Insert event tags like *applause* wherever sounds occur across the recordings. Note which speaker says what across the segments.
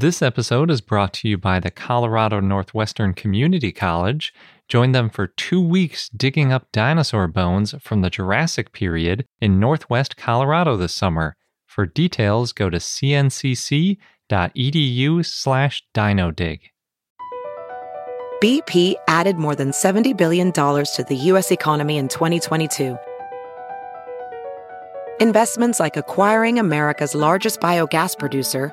Speaker 1: This episode is brought to you by the Colorado Northwestern Community College. Join them for two weeks digging up dinosaur bones from the Jurassic period in Northwest Colorado this summer. For details, go to cncc.edu slash dinodig.
Speaker 2: BP added more than $70 billion to the U.S. economy in 2022. Investments like acquiring America's largest biogas producer,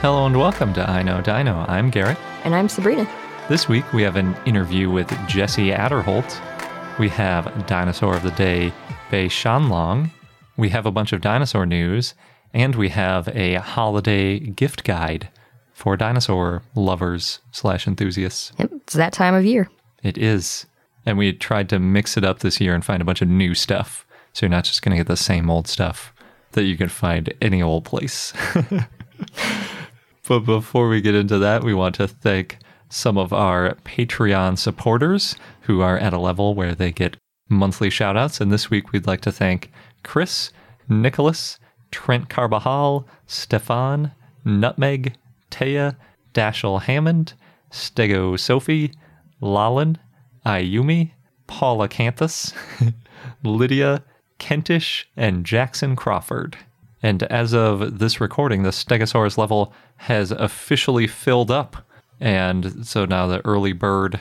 Speaker 1: Hello and welcome to I Know Dino. I'm Garrett.
Speaker 3: And I'm Sabrina.
Speaker 1: This week we have an interview with Jessie Atterholt. We have Dinosaur of the Day, Beishanlong. We have a bunch of dinosaur news, and we have a holiday gift guide for dinosaur lovers slash enthusiasts.
Speaker 3: Yep, it's that time of year.
Speaker 1: It is. And we tried to mix it up this year and find a bunch of new stuff. So you're not just going to get the same old stuff that you can find any old place. *laughs* but before we get into that, we want to thank some of our Patreon supporters who are at a level where they get monthly shoutouts. And this week, we'd like to thank Chris, Nicholas, Trent Carbajal, Stefan, Nutmeg, Taya, Dashel Hammond, Stego Sophie, Lalin, Ayumi, Paula Canthus, *laughs* Lydia, Kentish, and Jackson Crawford. And as of this recording, the Stegosaurus level has officially filled up. And so now the early bird,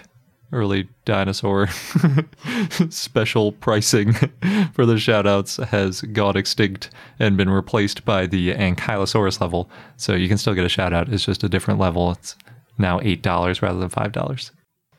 Speaker 1: early dinosaur *laughs* special pricing *laughs* for the shoutouts has gone extinct and been replaced by the Ankylosaurus level. So you can still get a shoutout. It's just a different level. It's now $8 rather than $5.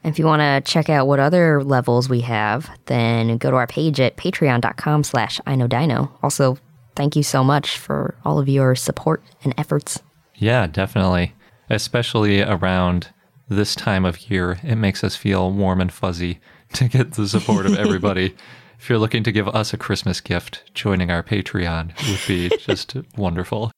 Speaker 3: If you want to check out what other levels we have, then go to our page at patreon.com slash I know dino. Also, thank you so much for all of your support and efforts.
Speaker 1: Yeah, definitely. Especially around this time of year, it makes us feel warm and fuzzy *laughs* to get the support of everybody. *laughs* if you're looking to give us a Christmas gift, joining our Patreon would be *laughs* just wonderful.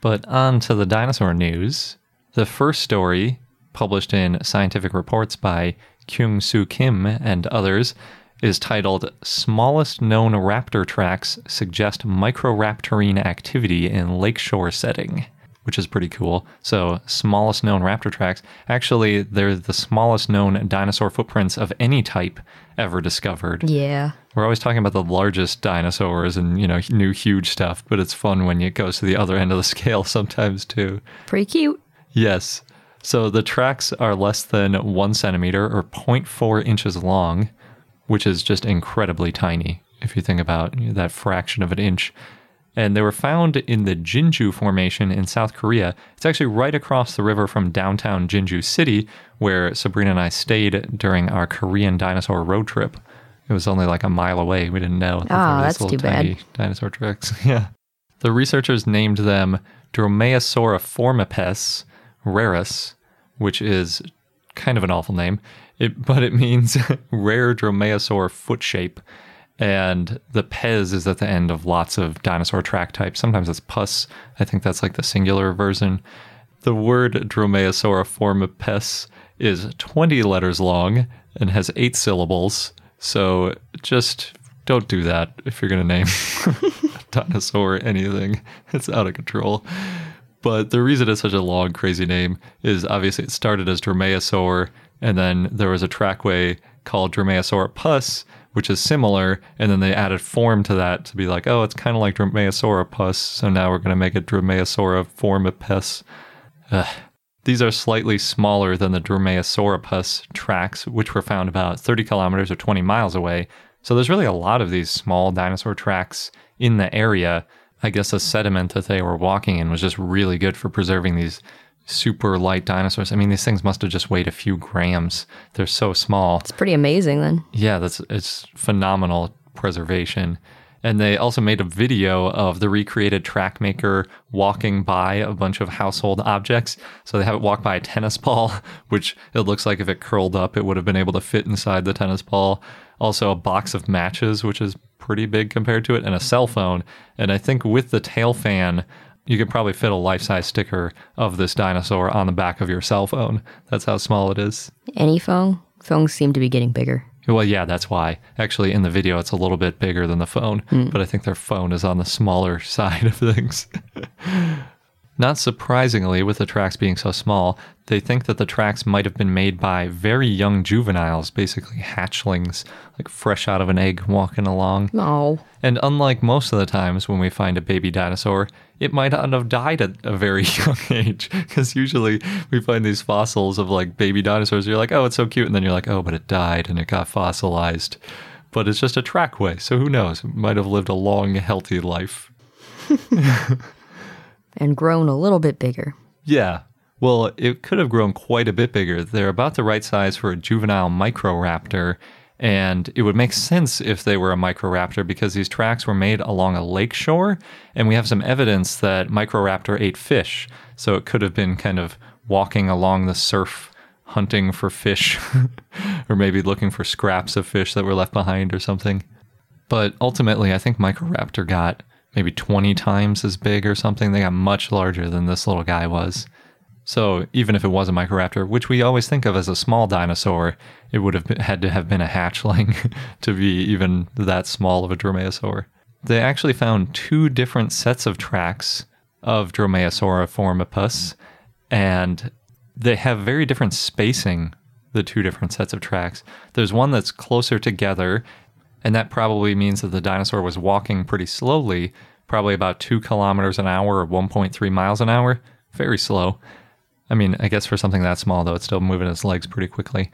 Speaker 1: But on to the dinosaur news. The first story, published in Scientific Reports by Kyung Soo Kim and others, is titled Smallest Known Raptor Tracks Suggest Microraptorine Activity in Lakeshore Setting, which is pretty cool. So, smallest known raptor tracks. Actually, they're the smallest known dinosaur footprints of any type ever discovered.
Speaker 3: Yeah.
Speaker 1: We're always talking about the largest dinosaurs and, you know, new huge stuff, but it's fun when it goes to the other end of the *laughs* scale sometimes too.
Speaker 3: Pretty cute.
Speaker 1: Yes. So the tracks are less than one centimeter or 0.4 inches long, which is just incredibly tiny if you think about that fraction of an inch. And they were found in the Jinju Formation in South Korea. It's actually right across the river from downtown Jinju City, where Sabrina and I stayed during our Korean dinosaur road trip. It was only like a mile away. We didn't know.
Speaker 3: Oh, that's too bad.
Speaker 1: Dinosaur tracks. *laughs* yeah. The researchers named them Dromaeosauriformipes rarus, which is kind of an awful name. It, *laughs* but it means *laughs* rare dromaeosaur foot shape. And the pes is at the end of lots of dinosaur track types. Sometimes it's pus. I think that's like the singular version. The word Dromaeosauriformipes is 20 letters long and has eight syllables. So just don't do that if you're going to name *laughs* dinosaur anything. It's out of control. But the reason it's such a long, crazy name is obviously it started as Dromaeosaur and then there was a trackway called Dromaeosauripus, which is similar. And then they added form to that to be like, oh, it's kind of like Dromaeosauripus. So now we're going to make it Dromaeosauriformipes. Ugh. These are slightly smaller than the Dromaeosaurus tracks, which were found about 30 kilometers or 20 miles away. So there's really a lot of these small dinosaur tracks in the area. I guess the sediment that they were walking in was just really good for preserving these super light dinosaurs. I mean, these things must have just weighed a few grams. They're so small.
Speaker 3: It's pretty amazing then.
Speaker 1: Yeah, that's it's phenomenal preservation. And they also made a video of the recreated track maker walking by a bunch of household objects. So they have it walk by a tennis ball, *laughs* which it looks like if it curled up, it would have been able to fit inside the tennis ball. Also, a box of matches, which is pretty big compared to it, and a cell phone. And I think with the tail fan, you could probably fit a life size sticker of this dinosaur on the back of your cell phone. That's how small it is.
Speaker 3: Any phone? Phones seem to be getting bigger.
Speaker 1: Well, yeah, that's why. Actually, in the video, it's a little bit bigger than the phone, hmm. but I think their phone is on the smaller *laughs* side of things. Not surprisingly, with the tracks being so small, they think that the tracks might have been made by very young juveniles, basically hatchlings, like fresh out of an egg walking along.
Speaker 3: Oh,
Speaker 1: And unlike most of the times when we find a baby dinosaur, it might not have died at a very *laughs* young age. Because usually we find these fossils of like baby dinosaurs. You're like, oh, it's so cute. And then you're like, oh, but it died and it got fossilized. But it's just a trackway. So who knows? It might have lived a long, healthy life. *laughs*
Speaker 3: and grown a little bit bigger.
Speaker 1: Yeah. Well, it could have grown quite a bit bigger. They're about the right size for a juvenile microraptor. And it would make sense if they were a microraptor because these tracks were made along a lake shore. And we have some evidence that Microraptor ate fish. So it could have been kind of walking along the surf, hunting for fish, *laughs* or maybe looking for scraps of fish that were left behind or something. But ultimately, I think Microraptor got maybe 20 times as big or something. They got much larger than this little guy was. So even if it was a Microraptor, which we always think of as a small dinosaur, it would have been, had to have been a hatchling *laughs* to be even that small of a dromaeosaur. They actually found two different sets of tracks of Dromaeosauriformipes, and they have very different spacing, the two different sets of tracks. There's one that's closer together, and that probably means that the dinosaur was walking pretty slowly, probably about two kilometers an hour or 1.3 miles an hour. Very slow. I mean, I guess for something that small, though, it's still moving its legs pretty quickly.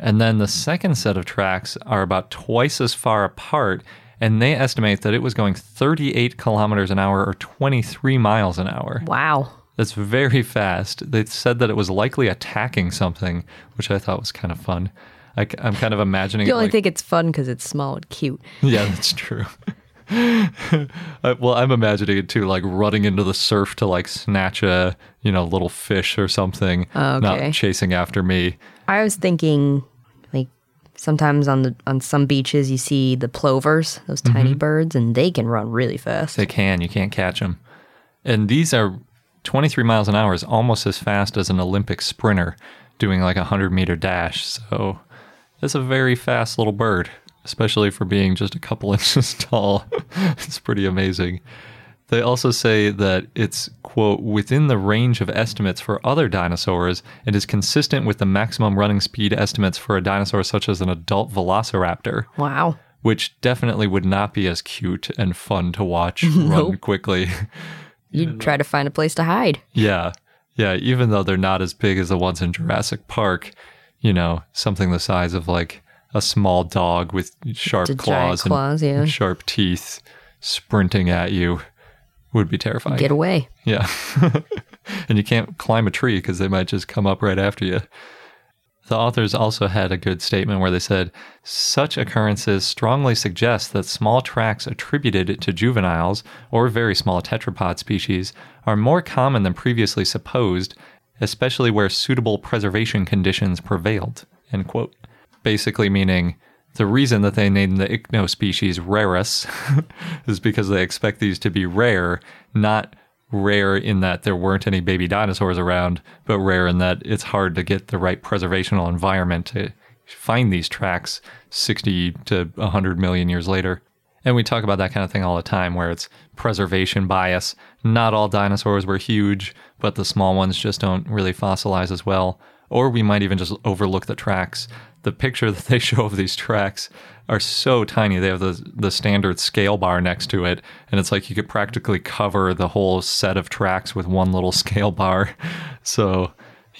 Speaker 1: And then the second set of tracks are about twice as far apart, and they estimate that it was going 38 kilometers an hour or 23 miles an hour.
Speaker 3: Wow.
Speaker 1: That's very fast. They said that it was likely attacking something, which I thought was kind of fun. I, am kind of imagining.
Speaker 3: You only
Speaker 1: like-
Speaker 3: think it's fun because it's small and cute. *laughs*
Speaker 1: yeah, that's true. *laughs* I- well, I'm imagining it too, like running into the surf to like snatch a you know little fish or something, oh,
Speaker 3: Okay.
Speaker 1: not chasing after me.
Speaker 3: I was thinking, like sometimes on the on some beaches you see the plovers, those tiny mm-hmm. birds, and they can run really fast.
Speaker 1: They can, you can't catch them. And these are 23 miles an hour is almost as fast as an Olympic sprinter doing like a 100 meter dash. So it's a very fast little bird, especially for being just a couple *laughs* inches tall. it's pretty amazing. They also say that it's, quote, within the range of estimates for other dinosaurs and is consistent with the maximum running speed estimates for a dinosaur such as an adult velociraptor
Speaker 3: wow.
Speaker 1: which definitely would not be as cute and fun to watch *laughs* run quickly.
Speaker 3: You'd try to find a place to hide.
Speaker 1: yeah. Yeah. Even though they're not as big as the ones in Jurassic Park, you know, something the size of like a small dog with sharp
Speaker 3: giant
Speaker 1: claws,
Speaker 3: claws,
Speaker 1: and
Speaker 3: yeah.
Speaker 1: sharp teeth sprinting at you would be terrifying.
Speaker 3: Get away.
Speaker 1: Yeah. *laughs* and you can't climb a tree because they might just come up right after you. The authors also had a good statement where they said such occurrences strongly suggest that small tracks attributed to juveniles or very small tetrapod species are more common than previously supposed, especially where suitable preservation conditions prevailed. End quote. Basically meaning the reason that they named the ichno species rarus *laughs* is because they expect these to be rare, not rare in that there weren't any baby dinosaurs around, but rare in that it's hard to get the right preservational environment to find these tracks 60 to 100 million years later. And we talk about that kind of thing all the time where it's preservation bias. Not all dinosaurs were huge, but the small ones just don't really fossilize as well. Or we might even just overlook the tracks. The picture *laughs* that they show of these tracks are so tiny. They have the the standard scale bar next to it, and it's like you could practically cover the whole set of tracks with one little *laughs* scale bar. So,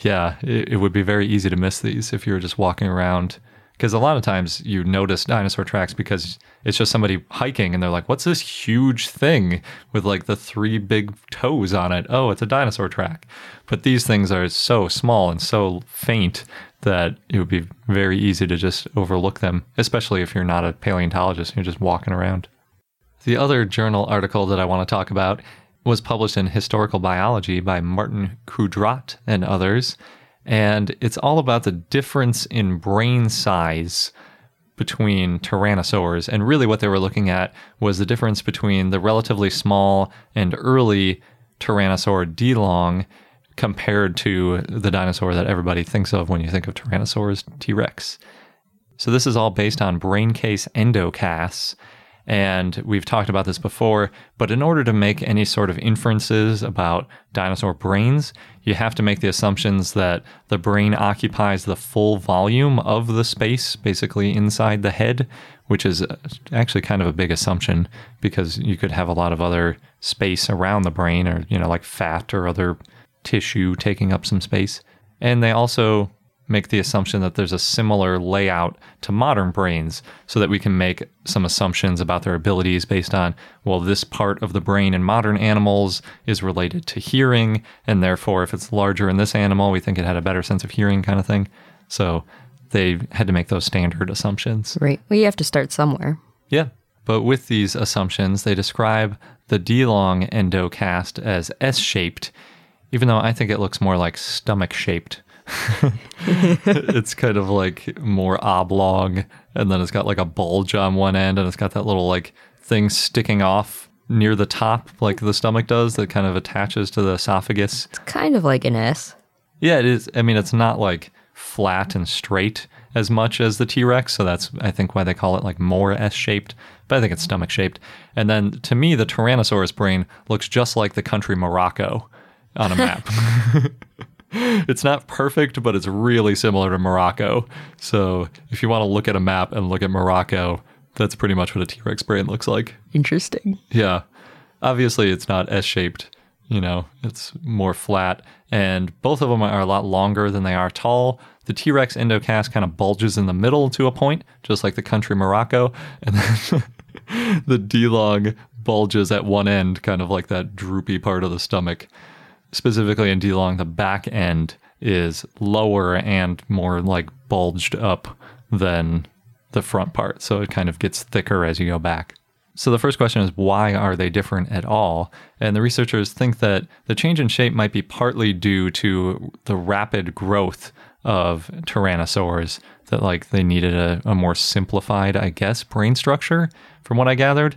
Speaker 1: yeah, it, it would be very easy to miss these if you were just walking around. Because a lot of times you notice dinosaur tracks because it's just somebody hiking and they're like, what's this huge thing with like the three big toes on it? Oh, it's a dinosaur track. But these things are so small and so faint that it would be very easy to just overlook them, especially if you're not a paleontologist and you're just walking around. The other journal article that I want to talk about was published in Historical Biology by Martin Kundrát and others. And it's all about the difference in brain size between tyrannosaurs. And really, what they were looking at was the difference between the relatively small and early Tyrannosaur Dilong compared to the dinosaur that everybody thinks of when you think of Tyrannosaurs, T Rex. So, this is all based on brain case endocasts. And we've talked about this before, but in order to make any sort of inferences about dinosaur brains, you have to make the assumptions that the brain occupies the full volume of the space, basically inside the head, which is uh, actually kind of a big assumption because you could have a lot of other space around the brain or, you know, like fat or other tissue taking up some space. And they also make the assumption that there's a similar layout to modern brains so that we can make some assumptions about their abilities based on, well, this part of the brain in modern animals is related to hearing, and therefore, if it's larger in this animal, we think it had a better sense of hearing, kind of thing. So they had to make those standard assumptions.
Speaker 3: Right. Well, you have to start somewhere.
Speaker 1: Yeah. But with these assumptions, they describe the Dilong endocast as S shaped, even though I think it looks more like stomach shaped. *laughs* it's kind of like more oblong, and then it's got like a bulge on one end, and it's got that little like thing sticking off near the top, like the stomach does, that kind of attaches to the esophagus.
Speaker 3: It's kind of like an S.
Speaker 1: Yeah, it is. I mean, it's not like flat and straight as much as the T Rex, so that's I think why they call it like more S shaped. But I think it's stomach shaped. And then to me, the Tyrannosaurus brain looks just like the country Morocco on a map. *laughs* *laughs* it's not perfect, but it's really similar to Morocco. So if you want to look at a map and look at Morocco, that's pretty much what a T Rex brain looks like.
Speaker 3: Interesting.
Speaker 1: Yeah. Obviously, it's not S shaped, you know, it's more flat. And both of them are a lot longer than they are tall. The T Rex endocast kind of bulges in the middle to a point, just like the country Morocco. *laughs* And then the Dilong bulges at one end, kind of like that droopy part of the stomach. Specifically in Dilong, the back end is lower and more like bulged up than the front part. So it kind of gets thicker as you go back. So the first question is why are they different at all? And the researchers think that the change in shape might be partly due to the rapid growth of tyrannosaurs that like they needed a, a more simplified, I guess, brain structure from what I gathered.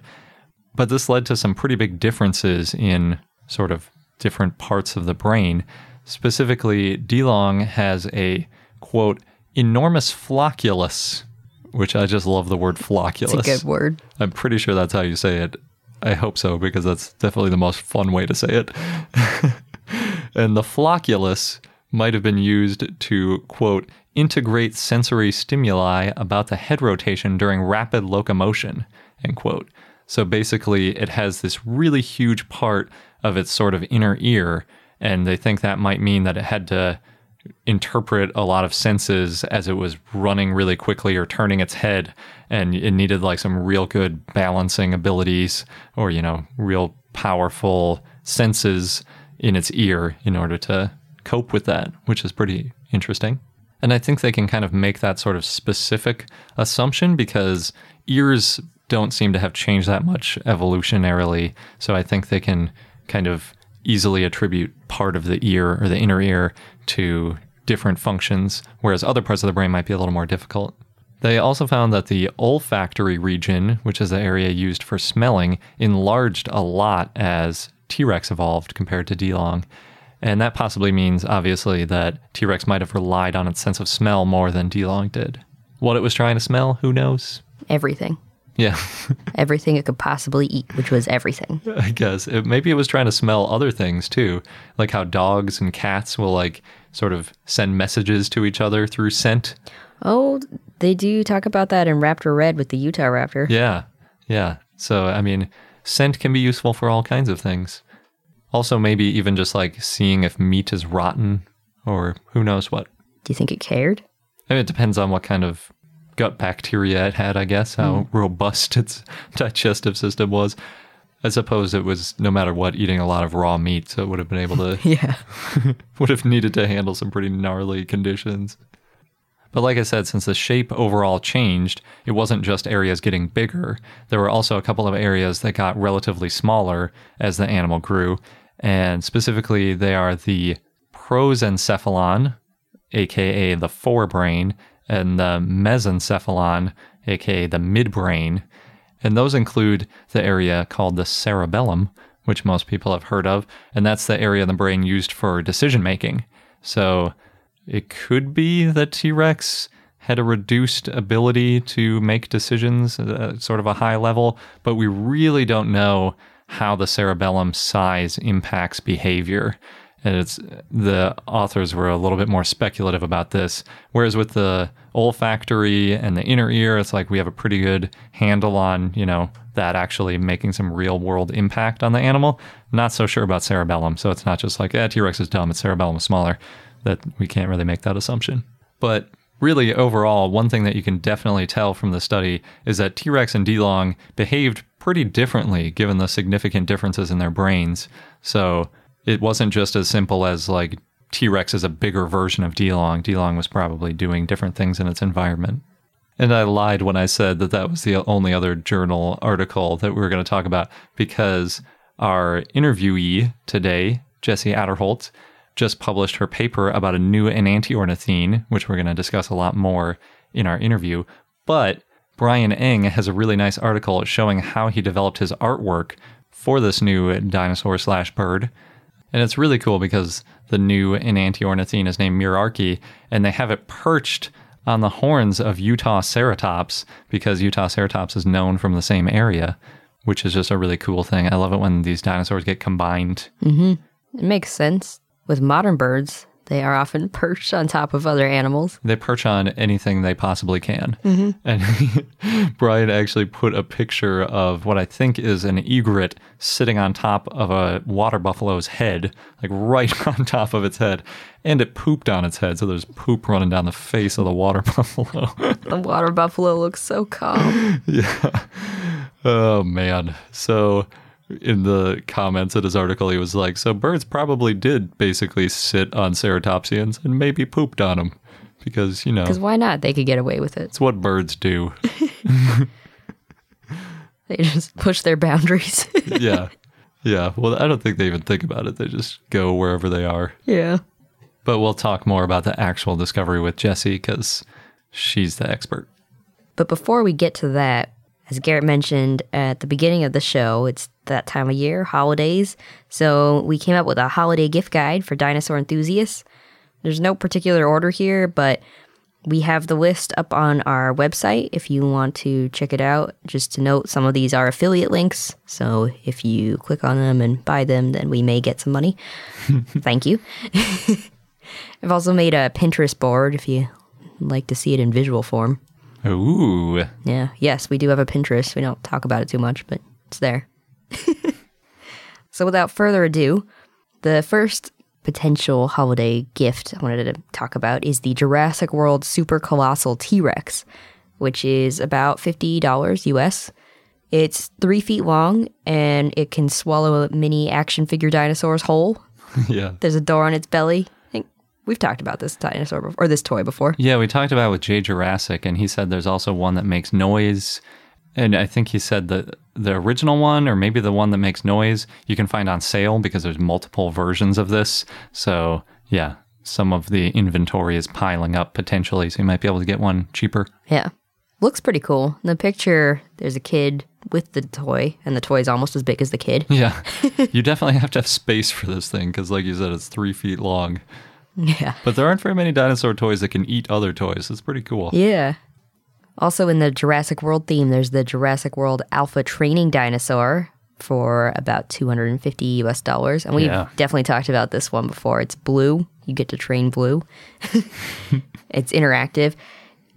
Speaker 1: But this led to some pretty big differences in sort of different parts of the brain. Specifically, Dilong has a quote enormous flocculus, which I just love the word flocculus.
Speaker 3: It's a good word.
Speaker 1: I'm pretty sure that's how you say it. I hope so because that's definitely the most fun way to say it. *laughs* and the flocculus might have been used to quote integrate sensory stimuli about the head rotation during rapid locomotion end quote. So basically, it has this really huge part of its sort of inner ear, and they think that might mean that it had to interpret a lot of senses as it was running really quickly or turning its head and it needed like some real good balancing abilities or you know real powerful senses in its ear in order to cope with that which is pretty interesting. And i think they can kind of make that sort of specific assumption because ears don't seem to have changed that much evolutionarily so i think they can kind of easily attribute part of the ear or the inner ear to different functions, whereas other parts of the brain might be a little more difficult. They also found that the olfactory region, which is the area used for smelling, enlarged a lot as T Rex evolved compared to Dilong. And that possibly means, obviously, that T Rex might have relied on its sense of smell more than Dilong did. What it was trying to smell, who knows?
Speaker 3: Everything.
Speaker 1: Yeah. *laughs*
Speaker 3: everything it could possibly eat, which was everything.
Speaker 1: I guess it, maybe it was trying to smell other things too, like how dogs and cats will like sort of send messages to each other through scent.
Speaker 3: Oh, they do talk about that in Raptor Red with the Utahraptor.
Speaker 1: Yeah, yeah. So I mean, scent can be useful for all kinds of things. Also, maybe even just like seeing if meat is rotten or who knows what.
Speaker 3: Do you think it cared?
Speaker 1: I mean, it depends on what kind of gut bacteria it had, I guess, how mm. robust *laughs* its digestive system was. I suppose it was no matter what eating a lot of raw meat, so it would have been able to *laughs*
Speaker 3: yeah *laughs*
Speaker 1: would have needed to handle some pretty gnarly conditions. But like I said, since the shape overall changed, it wasn't just areas getting bigger. There were also a couple of areas that got relatively smaller as the animal grew. And specifically, they are the prosencephalon, aka the forebrain, and the mesencephalon, aka the midbrain. And those include the area called the cerebellum, which most people have heard of, and that's the area of the brain used for decision making. So it could be that T Rex had a reduced ability to make decisions at sort of a high level, but we really don't know how the cerebellum size impacts behavior. And it's the authors were a little bit more speculative about this. Whereas with the olfactory and the inner ear, it's like we have a pretty good handle on, you know, that actually making some real world impact on the animal. Not so sure about cerebellum. So it's not just like, yeah, T Rex is dumb, its cerebellum is smaller. That we can't really make that assumption. But really, overall, one thing that you can definitely tell from the study is that T Rex and Dilong behaved pretty differently given the significant differences in their brains. So it wasn't just as simple as like T Rex is a bigger version of Dilong. D Long was probably doing different things in its environment. And I lied when I said that that was the only other journal article that we were going to talk about because our interviewee today, Jessie Atterholt, just published her paper about a new enantiornithine, which we're going to discuss a lot more in our interview. But Brian Engh has a really nice article showing how he developed his artwork for this new dinosaur slash bird. And it's really cool because the new enantiornithine is named Mirarce, and they have it perched on the horns of Utahceratops because Utahceratops is known from the same area, which is just a really cool thing. I love it when these dinosaurs get combined. Mm-hmm.
Speaker 3: It makes sense. With modern birds, they are often *laughs* perched on top of other animals.
Speaker 1: They perch on anything they possibly can. Mm-hmm. And *laughs* Brian actually put a picture of what I think is an egret sitting on top of a water buffalo's head, like right *laughs* on top of its head. And it pooped on its head. So there's poop running down the face of the water buffalo.
Speaker 3: The water buffalo looks so calm.
Speaker 1: yeah. Oh, man. So in the comments of his article, he was like, So birds probably did basically sit on ceratopsians and maybe pooped on them because, you know,
Speaker 3: Because why not? They could get away with it.
Speaker 1: it's what birds do. *laughs*
Speaker 3: They just push their boundaries. *laughs*
Speaker 1: yeah. Yeah. Well, I don't think they even think about it. They just go wherever they are.
Speaker 3: yeah.
Speaker 1: But we'll talk more about the actual discovery with Jessie because she's the expert.
Speaker 3: But before we get to that, as Garrett mentioned at the beginning of the show, it's that time of year, holidays. So we came up with a holiday gift guide for dinosaur enthusiasts. There's no particular order here, but we have the list up on our website if you want to check it out. Just to note, some of these are affiliate links. So if you click on them and buy them, then we may get some money. *laughs* Thank you. *laughs* I've also made a Pinterest board if you like to see it in visual form.
Speaker 1: Ooh.
Speaker 3: Yeah. Yes, we do have a Pinterest. We don't talk about it too much, but it's there. *laughs* so without further ado, the first potential holiday gift I wanted to talk about is the Jurassic World Super Colossal T Rex, which is about $50 US. It's three feet long and it can swallow a mini action figure dinosaur's whole. *laughs*
Speaker 1: yeah.
Speaker 3: There's a door on its belly. I think we've talked about this dinosaur before, or this toy before.
Speaker 1: Yeah, we talked about it with Jay Jurassic, and he said there's also one that makes noise. And I think he said that the original one, or maybe the one that makes noise, you can find on sale because there's multiple versions of this. So, yeah, some of the inventory is piling up potentially. So you might be able to get one cheaper.
Speaker 3: Yeah. Looks pretty cool. In the picture, there's a kid with the toy, and the toy is almost as big as the kid.
Speaker 1: Yeah. *laughs* you definitely have to have space for this thing because, like you said, it's three feet long. *laughs*
Speaker 3: Yeah.
Speaker 1: But there aren't very many dinosaur toys that can eat other toys. It's pretty cool.
Speaker 3: Yeah. Also, in the Jurassic World theme, there's the Jurassic World Alpha Training Dinosaur for about 250 US dollars. And we've
Speaker 1: Yeah.
Speaker 3: definitely talked about this one before. It's blue. You get to train blue. *laughs* it's interactive.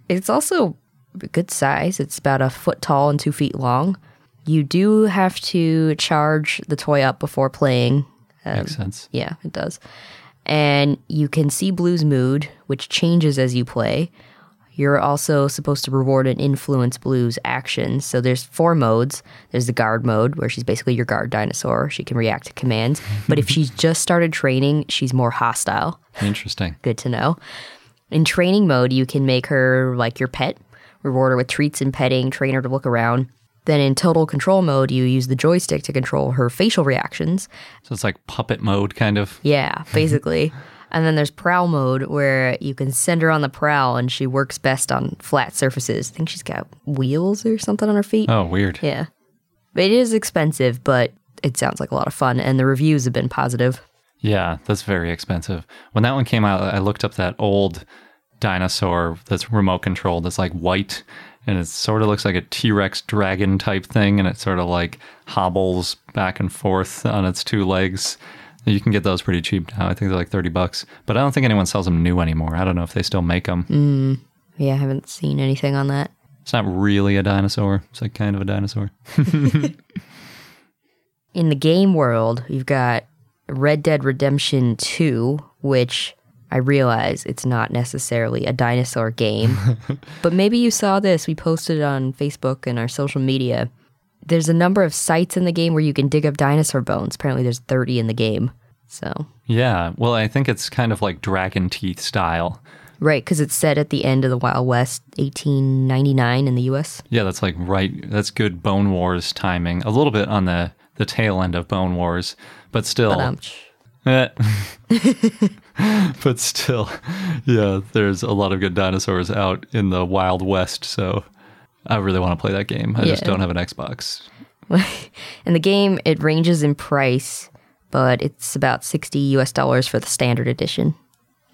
Speaker 3: It's also a good size. It's about a foot tall and two feet long. You do have to charge the toy up before playing.
Speaker 1: Makes sense.
Speaker 3: Yeah, it does. And you can see Blue's mood, which changes as you play. You're also supposed to reward and influence Blue's actions. So there's four modes. There's the guard mode, where she's basically your guard dinosaur. She can react to commands. But if she's just started training, she's more hostile.
Speaker 1: Interesting. *laughs*
Speaker 3: Good to know. In training mode, you can make her like your pet, reward her with treats and petting, train her to look around. Then in total control mode, you use the joystick to control her facial reactions.
Speaker 1: So it's like puppet mode, kind of.
Speaker 3: Yeah, *laughs* basically. and then there's prowl mode where you can send her on the prowl and she works best on flat surfaces. I think she's got wheels or something on her feet.
Speaker 1: Oh, weird.
Speaker 3: Yeah. It is expensive, but it sounds like a lot of fun, and the reviews have been positive.
Speaker 1: Yeah, that's very expensive. When that one came out, I looked up that old dinosaur that's remote controlled. That's like white, and it sort of looks like a T Rex dragon type thing, and it sort of like hobbles back and forth on its two legs. You can get those pretty cheap now. I think they're like 30 bucks. But I don't think anyone sells them new anymore. I don't know if they still make them. Mm.
Speaker 3: Yeah, I haven't seen anything on that.
Speaker 1: It's not really a dinosaur. It's like kind of a dinosaur. *laughs*
Speaker 3: In the game world, you've got Red Dead Redemption 2, which I realize it's not necessarily a dinosaur game. *laughs* but maybe you saw this. We posted it on Facebook and our social media. There's a number of sites in the game where you can dig up dinosaur bones. Apparently, there's 30 in the game. So,
Speaker 1: Yeah. Well, I think it's kind of like Dragon Teeth style.
Speaker 3: right, because it's set at the end of the Wild West, 1899 in the US.
Speaker 1: Yeah, that's like right. That's good Bone Wars timing. A little bit on the the tail end of Bone Wars, but still. Eh. *laughs* *laughs* but still, yeah, there's a lot of good dinosaurs out in the Wild West. So I really want to play that game. I just don't have an Xbox. *laughs*
Speaker 3: in the game, it ranges in price, but it's about 60 US dollars for the standard edition.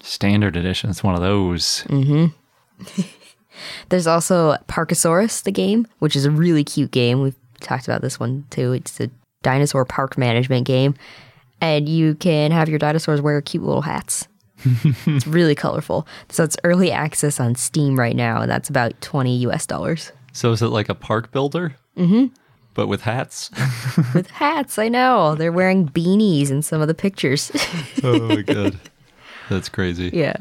Speaker 1: Standard edition. It's one of those. Mm-hmm. *laughs*
Speaker 3: There's also Parkosaurus, the game, which is a really cute game. We've talked about this one too. It's a dinosaur park management game, and you can have your dinosaurs wear cute little hats. *laughs* it's really colorful. So it's early access on Steam right now, and that's about 20 US dollars.
Speaker 1: So is it like a park builder? Mm-hmm. But with hats. *laughs*
Speaker 3: With hats, I know. They're wearing beanies in some of the pictures. *laughs*
Speaker 1: oh my god, that's crazy.
Speaker 3: yeah.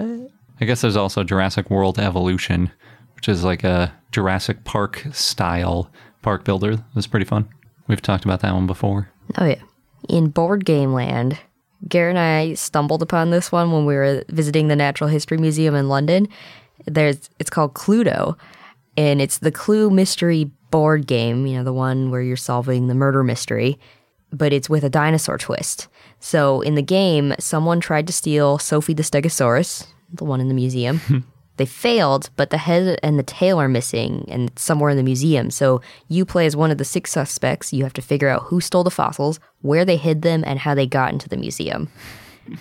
Speaker 1: I guess there's also Jurassic World Evolution, which is like a Jurassic Park style park builder. That's pretty fun. We've talked about that one before.
Speaker 3: Oh yeah. In board game land, Garrett and I stumbled upon this one when we were visiting the Natural History Museum in London. There's it's called Cluedo, and it's the Clue mystery board game, you know, the one where you're solving the murder mystery, but it's with a dinosaur twist. So in the game, someone tried to steal Sophie the Stegosaurus, the one in the museum. *laughs* They failed, but the head and the tail are missing and it's somewhere in the museum. So you play as one of the six suspects. You have to figure out who stole the fossils, where they hid them, and how they got into the museum,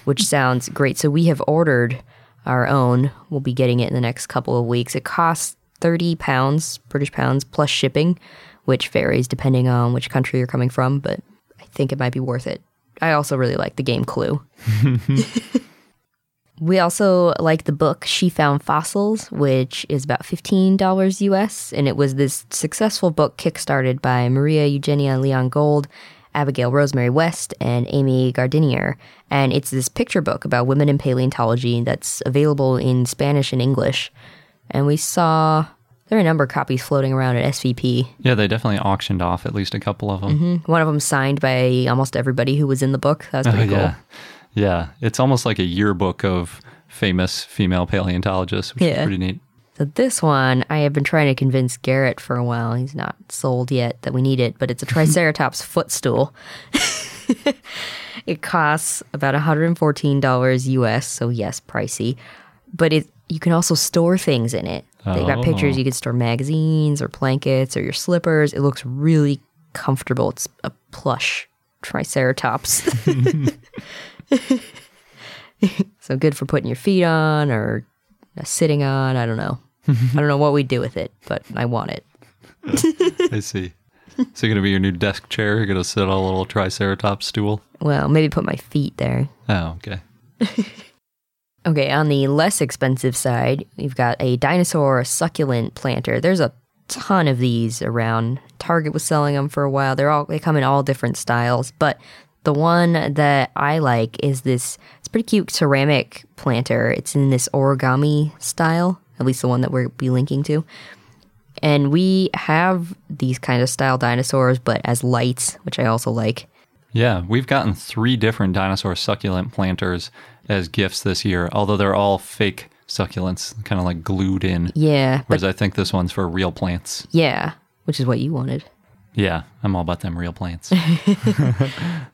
Speaker 3: which sounds great. So we have ordered our own. We'll be getting it in the next couple of weeks. It costs 30 pounds, British pounds, plus shipping, which varies depending on which country you're coming from, but I think it might be worth it. I also really like the game Clue. *laughs* We also like the book She Found Fossils, which is about $15 US. And it was this successful book kickstarted by Maria Eugenia Leon Gold, Abigail Rosemary West, and Amy Gardiner. And it's this picture book about women in paleontology that's available in Spanish and English. And we saw there are a number of copies floating around at SVP.
Speaker 1: Yeah, they definitely auctioned off at least a couple of them. Mm-hmm.
Speaker 3: One of them signed by almost everybody who was in the book. That was
Speaker 1: Oh,
Speaker 3: pretty cool.
Speaker 1: yeah. Yeah. It's almost like a yearbook of famous female paleontologists, which is pretty neat.
Speaker 3: So this one, I have been trying to convince Garrett for a while. He's not sold yet that we need it, but it's a *laughs* Triceratops footstool. it costs about $114 US, so yes, pricey. But it you can also store things in it. They got pictures.
Speaker 1: Oh.
Speaker 3: You can store magazines or blankets or your slippers. It looks really comfortable. It's a plush Triceratops. *laughs* *laughs* *laughs* so good for putting your feet on or sitting on. I don't know. I don't know what we do with it, but I want it.
Speaker 1: I see. So you're gonna be your new desk chair? You're gonna sit on a little triceratops stool?
Speaker 3: Well, maybe put my feet there.
Speaker 1: Oh, okay. *laughs*
Speaker 3: Okay, on the less expensive side, you've got a dinosaur succulent planter. There's a ton of these around. Target was selling them for a while. They're all they come in all different styles, but the one that I like is this it's pretty cute ceramic planter. It's in this origami style, at least the one that we'll be linking to. And we have these kind of style dinosaurs, but as lights, which I also like.
Speaker 1: Yeah, we've gotten three different dinosaur succulent planters as gifts this year, although they're all fake succulents, kind of like glued in.
Speaker 3: Yeah, but
Speaker 1: Whereas I think this one's for real plants.
Speaker 3: yeah, which is what you wanted.
Speaker 1: Yeah, I'm all about them real plants. *laughs*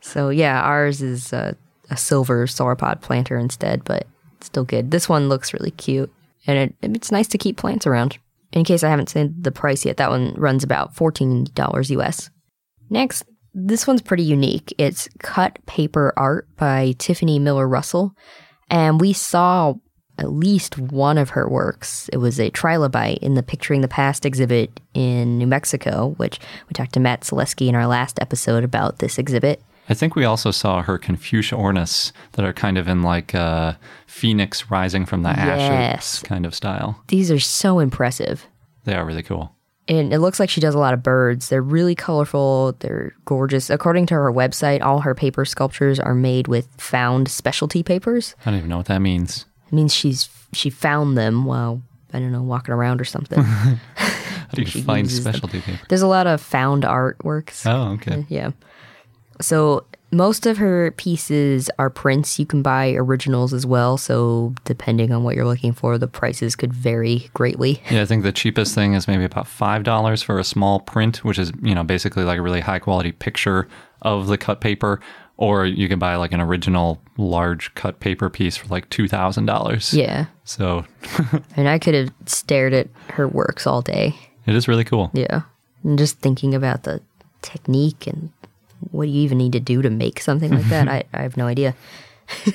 Speaker 3: So yeah, ours is a, a silver sauropod planter instead, but still good. This one looks really cute, and it, it's nice to keep plants around. In case I haven't said the price yet, that one runs about fourteen dollars US. Next, this one's pretty unique. It's cut paper art by Tiffany Miller Russell, and we saw at least one of her works. It was a trilobite in the Picturing the Past exhibit in New Mexico, which we talked to Matt Celeskey in our last episode about this exhibit.
Speaker 1: I think we also saw her Confuciusornis that are kind of in like uh, phoenix rising from the ashes
Speaker 3: Yes.
Speaker 1: kind of style.
Speaker 3: These are so impressive.
Speaker 1: They are really cool.
Speaker 3: And it looks like she does a lot of birds. They're really colorful. They're gorgeous. According to her website, all her paper sculptures are made with found specialty papers.
Speaker 1: I don't even know what that means.
Speaker 3: It means she's she found them while I don't know walking around or something. *laughs*
Speaker 1: How do you *laughs* find
Speaker 3: uses them.
Speaker 1: specialty paper?
Speaker 3: There's a lot of found artworks.
Speaker 1: Oh, okay.
Speaker 3: Uh, yeah. So most of her pieces are prints. You can buy originals as well. So depending on what you're looking for, the prices could vary greatly. *laughs*
Speaker 1: Yeah, I think the cheapest thing is maybe about five dollars for a small print, which is you know basically like a really high quality picture of the cut paper. Or you can buy like an original large cut paper piece for like two thousand dollars.
Speaker 3: Yeah.
Speaker 1: So *laughs*
Speaker 3: And I could have stared at her works all day.
Speaker 1: it is really cool.
Speaker 3: Yeah. And just thinking about the technique and what do you even need to do to make something like that, *laughs* I, I have no idea. *laughs*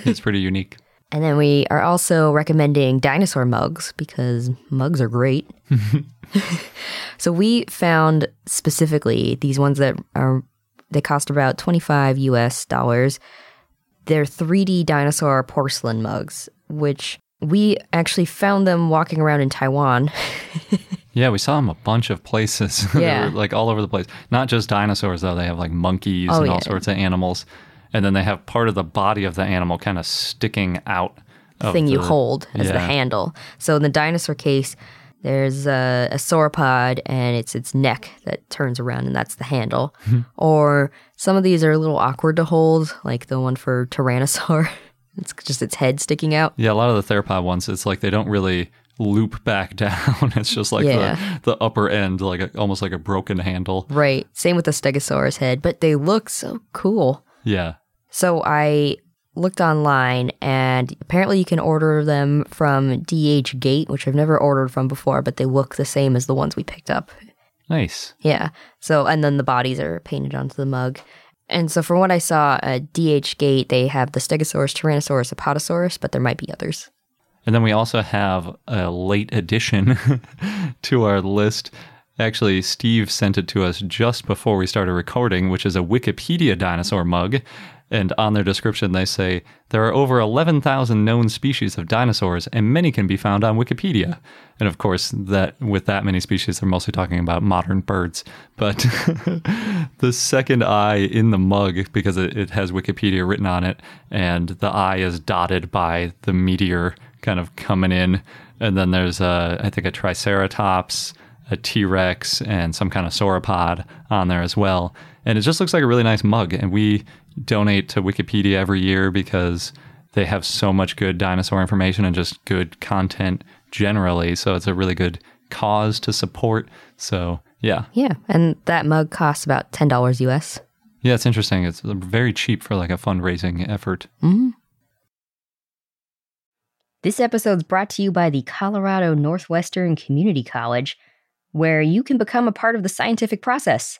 Speaker 1: It's pretty unique.
Speaker 3: And then we are also recommending dinosaur mugs because mugs are great. so we found specifically these ones that are they cost about 25 US dollars. They're 3D dinosaur porcelain mugs, which we actually found them walking around in Taiwan. *laughs*
Speaker 1: Yeah, we saw them a bunch of places. *laughs*
Speaker 3: Yeah.
Speaker 1: like all over the place. Not just dinosaurs though. They have like monkeys
Speaker 3: Oh,
Speaker 1: and all sorts of animals. And then they have part of the body of the animal kind of sticking out. Of the
Speaker 3: thing you hold as the handle. So in the dinosaur case, there's a, a sauropod and it's its neck that turns around and that's the handle. Hmm. or some of these are a little awkward to hold, like the one for Tyrannosaur. *laughs* it's just its head sticking out.
Speaker 1: Yeah, a lot of the theropod ones, it's like they don't really loop back *laughs* down. it's just like
Speaker 3: Yeah.
Speaker 1: the, the upper end, like a, almost like a broken handle.
Speaker 3: Right. Same with the Stegosaurus head, but they look so cool.
Speaker 1: Yeah.
Speaker 3: So I looked online and apparently you can order them from DH Gate, which I've never ordered from before, but they look the same as the ones we picked up.
Speaker 1: Nice.
Speaker 3: Yeah. So, and then the bodies are painted onto the mug. And so, from what I saw at DH Gate, they have the Stegosaurus, Tyrannosaurus, Apatosaurus, but there might be others.
Speaker 1: And then we also have a late addition *laughs* to our list. Actually, Steve sent it to us just before we started recording, which is a Wikipedia dinosaur mug. And on their description, they say there are over 11,000 known species of dinosaurs, and many can be found on Wikipedia. And of course, that with that many species, they're mostly talking about modern birds. But *laughs* the second eye in the mug, because it, it has Wikipedia written on it, and the eye is dotted by the meteor kind of coming in. And then there's, a, I think, a Triceratops, a T Rex, and some kind of sauropod on there as well. And it just looks like a really nice mug. And we donate to Wikipedia every year because they have so much good dinosaur information and just good content generally. So it's a really good cause to support. So, yeah.
Speaker 3: Yeah. And that mug costs about $10 US.
Speaker 1: Yeah, it's interesting. It's very cheap for like a fundraising effort. Mm-hmm.
Speaker 3: This episode's brought to you by the Colorado Northwestern Community College, where you can become a part of the scientific process.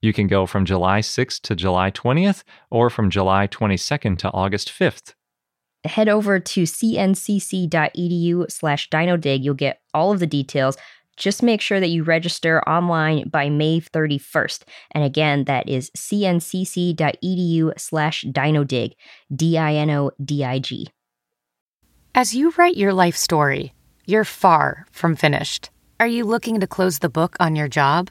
Speaker 1: You can go from July 6th to July 20th or from July 22nd to August 5th.
Speaker 3: Head over to cncc.edu slash dinodig. You'll get all of the details. Just make sure that you register online by May 31st. And again, that is cncc.edu slash dinodig, D I N O D I G.
Speaker 4: As you write your life story, you're far from finished. Are you looking to close the book on your job?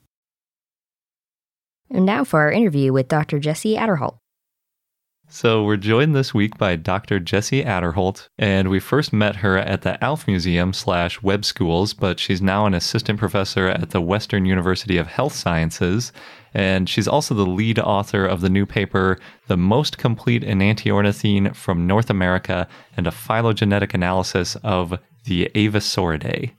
Speaker 3: And now for our interview with Dr. Jessie Atterholt.
Speaker 1: So we're joined this week by Dr. Jessie Atterholt, and we first met her at the Alf Museum slash Webb Schools, but she's now an assistant professor at the Western University of Health Sciences, and she's also the lead author of the new paper, The Most Complete Enantiornithine from North America and a Phylogenetic Analysis of the Avisauridae.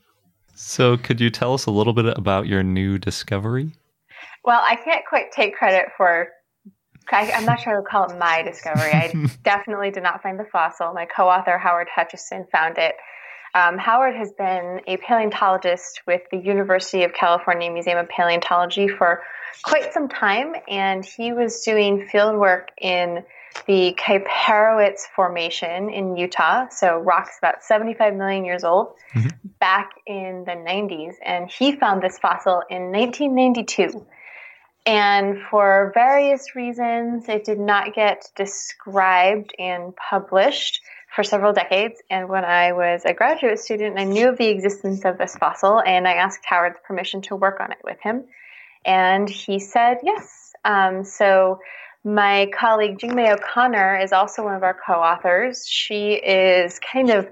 Speaker 1: So could you tell us a little bit about your new discovery?
Speaker 5: Well, I can't quite take credit for. I, am not sure I would call it my discovery. I *laughs* definitely did not find the fossil. My co-author Howard Hutchison found it. Um, Howard has been a paleontologist with the University of California Museum of Paleontology for quite some time, and he was doing field work in the Kaiparowits Formation in Utah. So rocks about 75 million years old, mm-hmm. back in the 90s, and he found this fossil in 1992. And for various reasons, it did not get described and published for several decades. And when I was a graduate student, I knew of the existence of this fossil, and I asked Howard's permission to work on it with him. And he said yes. Um, so my colleague Jingmei O'Connor is also one of our co authors. She is kind of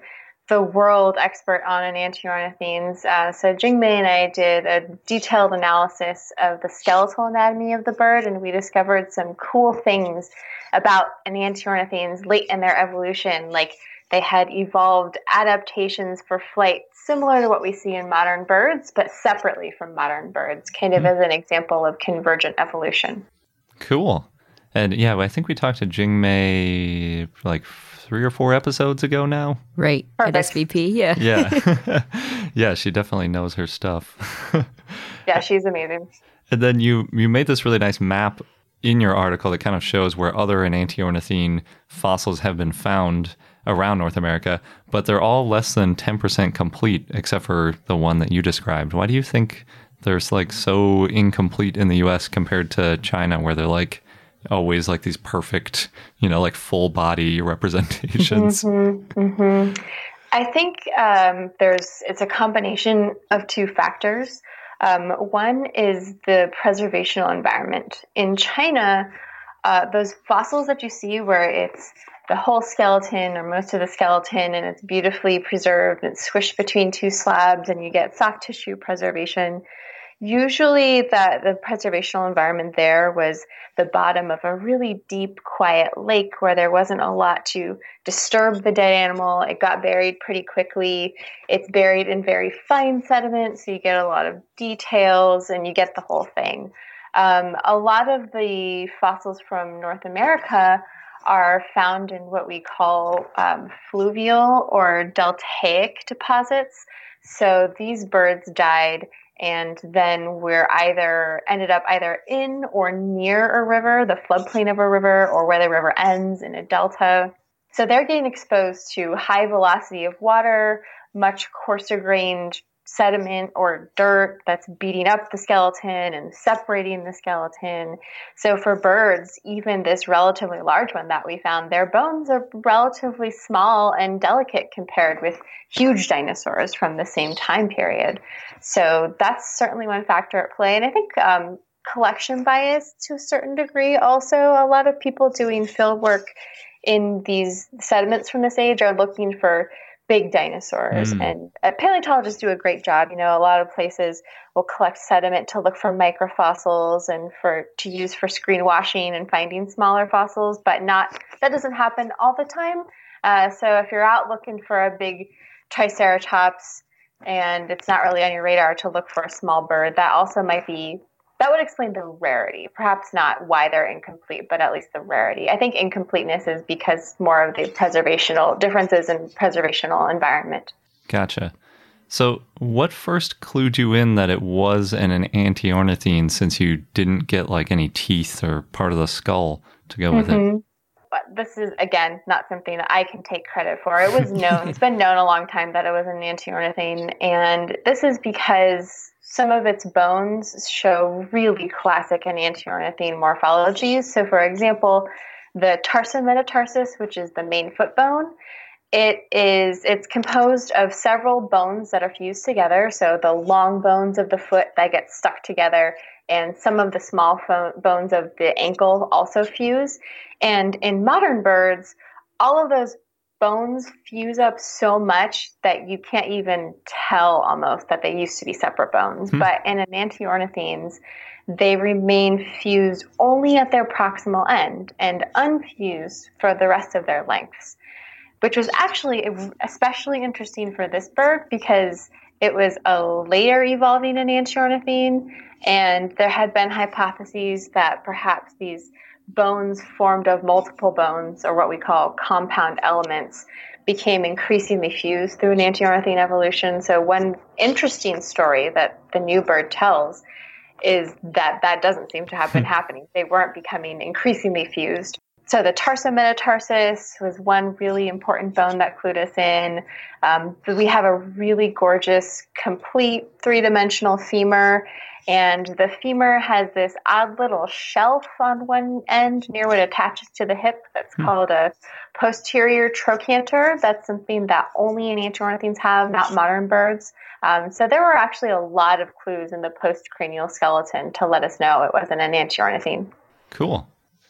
Speaker 5: the world expert on enantiornithines. Uh, so Jingmei and I did a detailed analysis of the skeletal anatomy of the bird, and we discovered some cool things about enantiornithines late in their evolution, like they had evolved adaptations for flight similar to what we see in modern birds, but separately from modern birds, kind of mm-hmm. as an example of convergent evolution.
Speaker 1: Cool. And yeah, I think we talked to Jingmei like three or four episodes ago now.
Speaker 3: Right. Perfect. At SVP. Yeah. *laughs*
Speaker 1: Yeah. *laughs* *laughs* yeah, she definitely knows her stuff.
Speaker 5: yeah, she's amazing.
Speaker 1: And then you you made this really nice map in your article that kind of shows where other enantiornithine fossils have been found around North America, but they're all less than 10% complete except for the one that you described. Why do you think there's like so incomplete in the US compared to China where they're like always like these perfect, you know, like full body *laughs* representations.
Speaker 5: Mm-hmm, mm-hmm. I think um, there's it's a combination of two factors. Um, one is the preservational environment in China. Uh, those fossils that you see, where it's the whole skeleton or most of the skeleton, and it's beautifully preserved, and it's squished between two slabs, and you get soft tissue preservation. Usually, the, the preservational environment there was the bottom of a really deep, quiet lake where there wasn't a lot to disturb the dead animal. It got buried pretty quickly. It's buried in very fine sediment, so you get a lot of details and you get the whole thing. Um, a lot of the fossils from North America are found in what we call um, fluvial or deltaic deposits. So these birds died and then we're either ended up either in or near a river, the floodplain of a river, or where the river ends in a delta. So they're getting exposed to high velocity of water, much coarser grained sediment or dirt that's beating up the skeleton and separating the skeleton. So for birds, even this relatively large one that we found, their bones are relatively small and delicate compared with huge dinosaurs from the same time period. So that's certainly one factor at play. And I think um, collection bias to a certain degree also. A lot of people doing field work in these sediments from this age are looking for big dinosaurs. Mm. And uh, paleontologists do a great job. You know, a lot of places will collect sediment to look for microfossils and for to use for screen washing and finding smaller fossils, but not that doesn't happen all the time. Uh, so if you're out looking for a big triceratops and it's not really on your radar to look for a small bird, that also might be that would explain the rarity. Perhaps not why they're incomplete, but at least the rarity. I think incompleteness is because more of the preservational differences in preservational environment.
Speaker 1: Gotcha. So, what first clued you in that it was an, an antiornithine since you didn't get like any teeth or part of the skull to go with mm-hmm. it?
Speaker 5: But this is again not something that I can take credit for. It was known; *laughs* it's been known a long time that it was an antiornithine, and this is because some of its bones show really classic enantiornithine morphologies. So, for example, the tarsometatarsus, which is the main foot bone, it is it's composed of several bones that are fused together. So the long bones of the foot that get stuck together, and some of the small fo- bones of the ankle also fuse. And in modern birds, all of those bones fuse up so much that you can't even tell almost that they used to be separate bones. Hmm. But in enantiornithines, they remain fused only at their proximal end and unfused for the rest of their lengths, which was actually especially interesting for this bird because it was a later evolving enantiornithine, and there had been hypotheses that perhaps these bones formed of multiple bones, or what we call compound elements, became increasingly fused through enantiornithine evolution. So, one interesting story that the new bird tells is that that doesn't seem to have been hmm. happening. They weren't becoming increasingly fused. So, the tarsometatarsus was one really important bone that clued us in. Um, we have a really gorgeous, complete three dimensional femur and the femur has this odd little shelf on one end near what attaches to the hip that's hmm. called a posterior trochanter. That's something that only enantiornithines have, not modern birds. Um, so there were actually a lot of clues in the postcranial skeleton to let us know it wasn't an enantiornithine.
Speaker 1: Cool.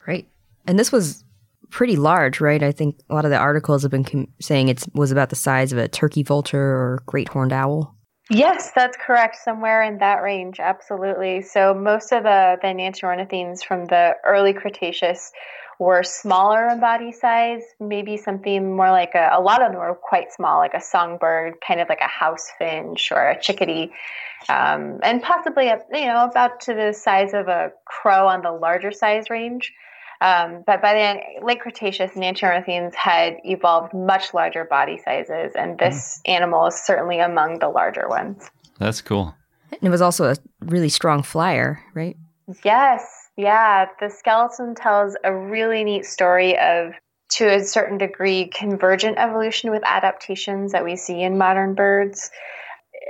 Speaker 3: Right. And this was pretty large, right? I think a lot of the articles have been com- saying it was about the size of a turkey vulture or great horned owl.
Speaker 5: Yes, that's correct. Somewhere in that range, absolutely. So most of the, the from the early Cretaceous were smaller in body size, maybe something more like a, a lot of them were quite small, like a songbird, kind of like a house finch or a chickadee, um, and possibly, you know, about to the size of a crow on the larger size range. Um, but by the late Cretaceous, enantiornithines had evolved much larger body sizes, and this mm. animal is certainly among the larger ones.
Speaker 1: That's cool.
Speaker 3: And it was also a really strong flyer, right?
Speaker 5: Yes, yeah. The skeleton tells a really neat story of, to a certain degree, convergent evolution with adaptations that we see in modern birds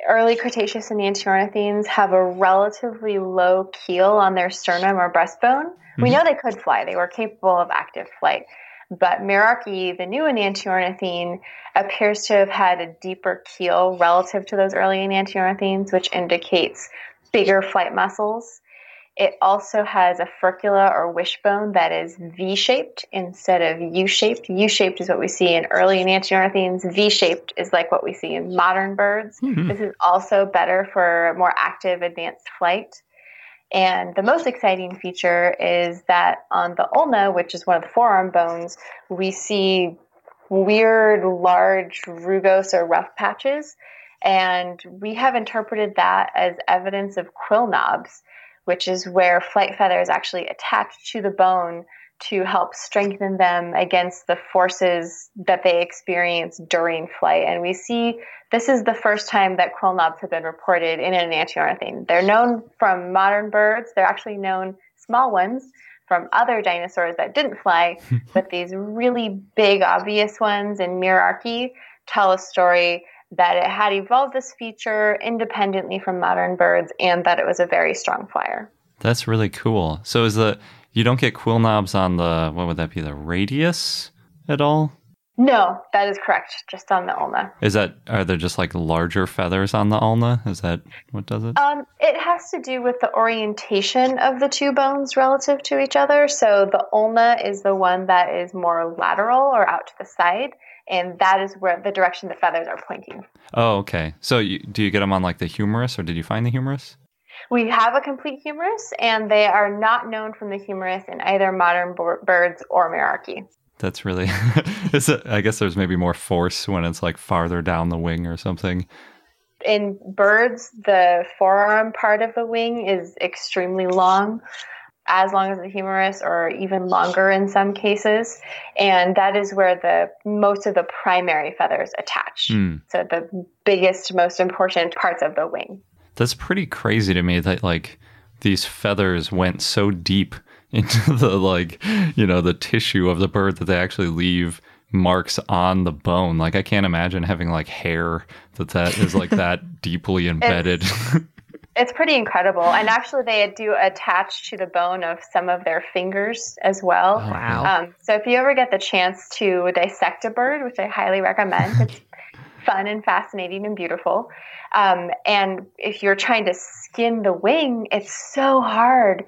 Speaker 5: early Cretaceous enantiornithines have a relatively low keel on their sternum or breastbone. Mm-hmm. We know they could fly, they were capable of active flight. But Mirarce, the new enantiornithine, appears to have had a deeper keel relative to those early enantiornithines, which indicates bigger flight muscles. It also has a furcula or wishbone that is V-shaped instead of U-shaped. U-shaped is what we see in early enantiornithines. V-shaped is like what we see in modern birds. Mm-hmm. This is also better for more active advanced flight. And the most exciting feature is that on the ulna, which is one of the forearm bones, we see weird, large rugose or rough patches. And we have interpreted that as evidence of quill knobs which is where flight feathers actually attach to the bone to help strengthen them against the forces that they experience during flight. And we see this is the first time that quill knobs have been reported in an enantiornithine. They're known from modern birds. They're actually known small ones from other dinosaurs that didn't fly, *laughs* but these really big, obvious ones in Mirarce tell a story that it had evolved this feature independently from modern birds and that it was a very strong flyer.
Speaker 1: That's really cool. So is the you don't get quill knobs on the what would that be the radius at all?
Speaker 5: No, that is correct. Just on the ulna.
Speaker 1: Is that are there just like larger feathers on the ulna? Is that what does it?
Speaker 5: Um, it has to do with the orientation of the two bones relative to each other. So the ulna is the one that is more lateral or out to the side, and that is where the direction the feathers are pointing.
Speaker 1: Oh, okay. So you, do you get them on like the humerus, or did you find the humerus?
Speaker 5: We have a complete humerus, and they are not known from the humerus in either modern birds or Mirarce.
Speaker 1: That's really. *laughs* it's a, I guess there's maybe more force when it's like farther down the wing or something.
Speaker 5: In birds, the forearm part of the wing is extremely long, as long as the humerus, or even longer in some cases, and that is where the most of the primary feathers attach. Mm. So the biggest, most important parts of the wing.
Speaker 1: That's pretty crazy to me that like these feathers went so deep *laughs* into the like you know the tissue of the bird that they actually leave marks on the bone like i can't imagine having like hair that that is like that *laughs* deeply embedded *laughs*
Speaker 5: it's, it's, pretty incredible and actually they do attach to the bone of some of their fingers as well
Speaker 3: oh, wow
Speaker 5: um, so if you ever get the chance to dissect a bird which i highly recommend it's *laughs* fun and fascinating and beautiful um, and if you're trying to skin the wing it's so hard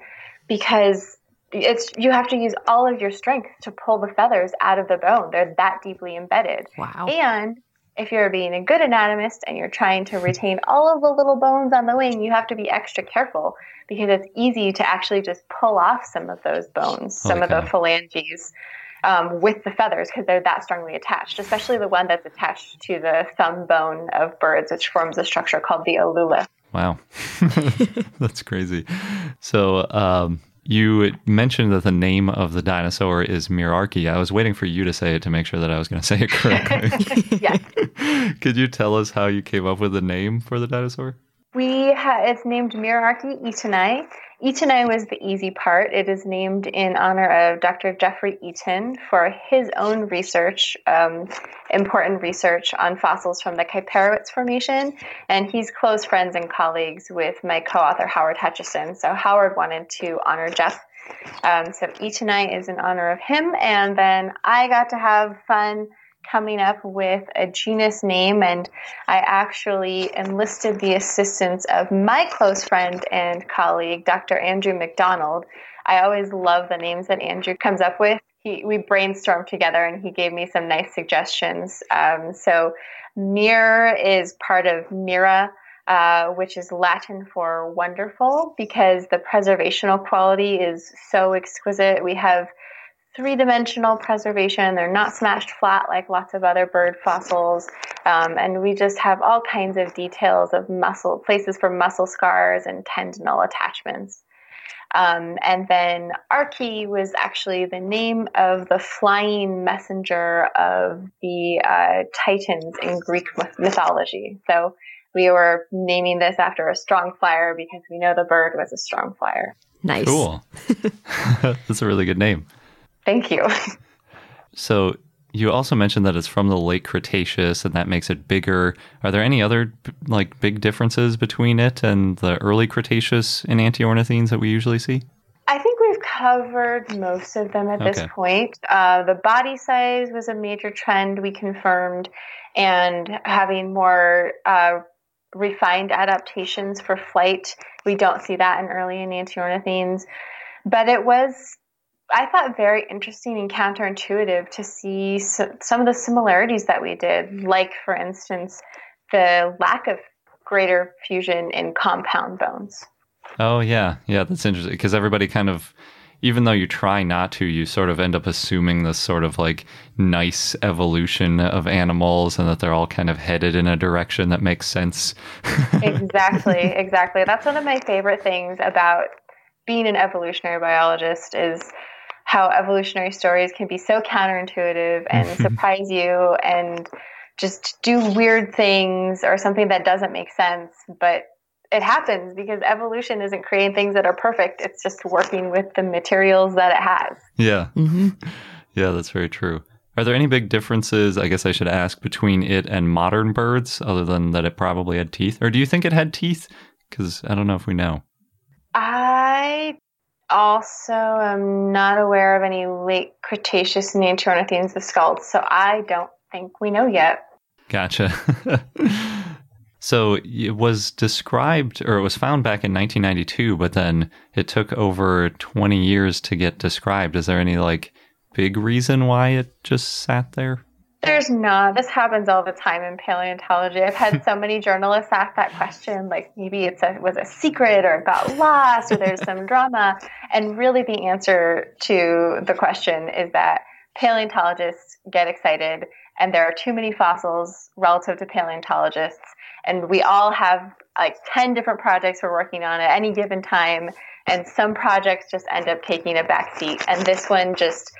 Speaker 5: because it's you have to use all of your strength to pull the feathers out of the bone. They're that deeply embedded.
Speaker 3: Wow.
Speaker 5: And if you're being a good anatomist and you're trying to retain all of the little bones on the wing, you have to be extra careful because it's easy to actually just pull off some of those bones, some of the phalanges. Um, with the feathers because they're that strongly attached, especially the one that's attached to the thumb bone of birds, which forms a structure called the alula.
Speaker 1: Wow, *laughs* that's crazy. So, um, you mentioned that the name of the dinosaur is Mirarce. I was waiting for you to say it to make sure that I was going to say it correctly. *laughs*
Speaker 5: yes. *laughs*
Speaker 1: Could you tell us how you came up with the name for the dinosaur?
Speaker 5: We ha- it's named Mirarce eatonii. Eatonii was the easy part. It is named in honor of Dr. Jeffrey Eaton for his own research, um, important research on fossils from the Kaiparowits Formation, and he's close friends and colleagues with my co-author Howard Hutchison. So Howard wanted to honor Jeff. Um, so Eatonii is in honor of him, and then I got to have fun coming up with a genus name, and I actually enlisted the assistance of my close friend and colleague, Dr. Andrew McDonald. I always love the names that Andrew comes up with. He, we brainstormed together and he gave me some nice suggestions. Um, so, Mir is part of Mira, uh, which is Latin for wonderful because the preservational quality is so exquisite. We have three dimensional preservation. They're not smashed flat like lots of other bird fossils. Um, and we just have all kinds of details of muscle, places for muscle scars and tendinal attachments. Um, and then Arce was actually the name of the flying messenger of the uh, Titans in Greek mythology. So we were naming this after a strong flyer because we know the bird was a strong flyer.
Speaker 3: Nice.
Speaker 1: Cool. *laughs* *laughs* That's a really good name.
Speaker 5: Thank you. *laughs*
Speaker 1: So you also mentioned that it's from the late Cretaceous and that makes it bigger. Are there any other like big differences between it and the early Cretaceous enantiornithines that we usually see?
Speaker 5: I think we've covered most of them at okay. this point. Uh, the body size was a major trend we confirmed, and having more uh, refined adaptations for flight. We don't see that in early Enantiornithines. But it was I thought very interesting and counterintuitive to see some of the similarities that we did, like, for instance, the lack of greater fusion in compound bones.
Speaker 1: Oh, yeah. Yeah, that's interesting because everybody kind of, even though you try not to, you sort of end up assuming this sort of like nice evolution of animals and that they're all kind of headed in a direction that makes sense.
Speaker 5: exactly, *laughs* exactly. That's one of my favorite things about being an evolutionary biologist is how evolutionary stories can be so counterintuitive *laughs* and surprise you and just do weird things or something that doesn't make sense but it happens because evolution isn't creating things that are perfect it's just working with the materials that it has
Speaker 1: yeah mm-hmm. *laughs* yeah that's very true Are there any big differences, I guess I should ask, between it and modern birds, other than that it probably had teeth? Or do you think it had teeth? Because I don't know if we know.
Speaker 5: I also am not aware of any late Cretaceous enantiornithines skulls, so I don't think we know yet.
Speaker 1: Gotcha. *laughs* so it was described, or it was found back in 1992, but then it took over 20 years to get described. Is there any like big reason why it just sat there?
Speaker 5: There's not. This happens all the time in paleontology. I've had so many journalists ask that question, like maybe it's a, was a secret or it got lost or there's some drama. And really, the answer to the question is that paleontologists get excited, and there are too many fossils relative to paleontologists, and we all have like 10 different projects we're working on at any given time, and some projects just end up taking a back seat, and this one just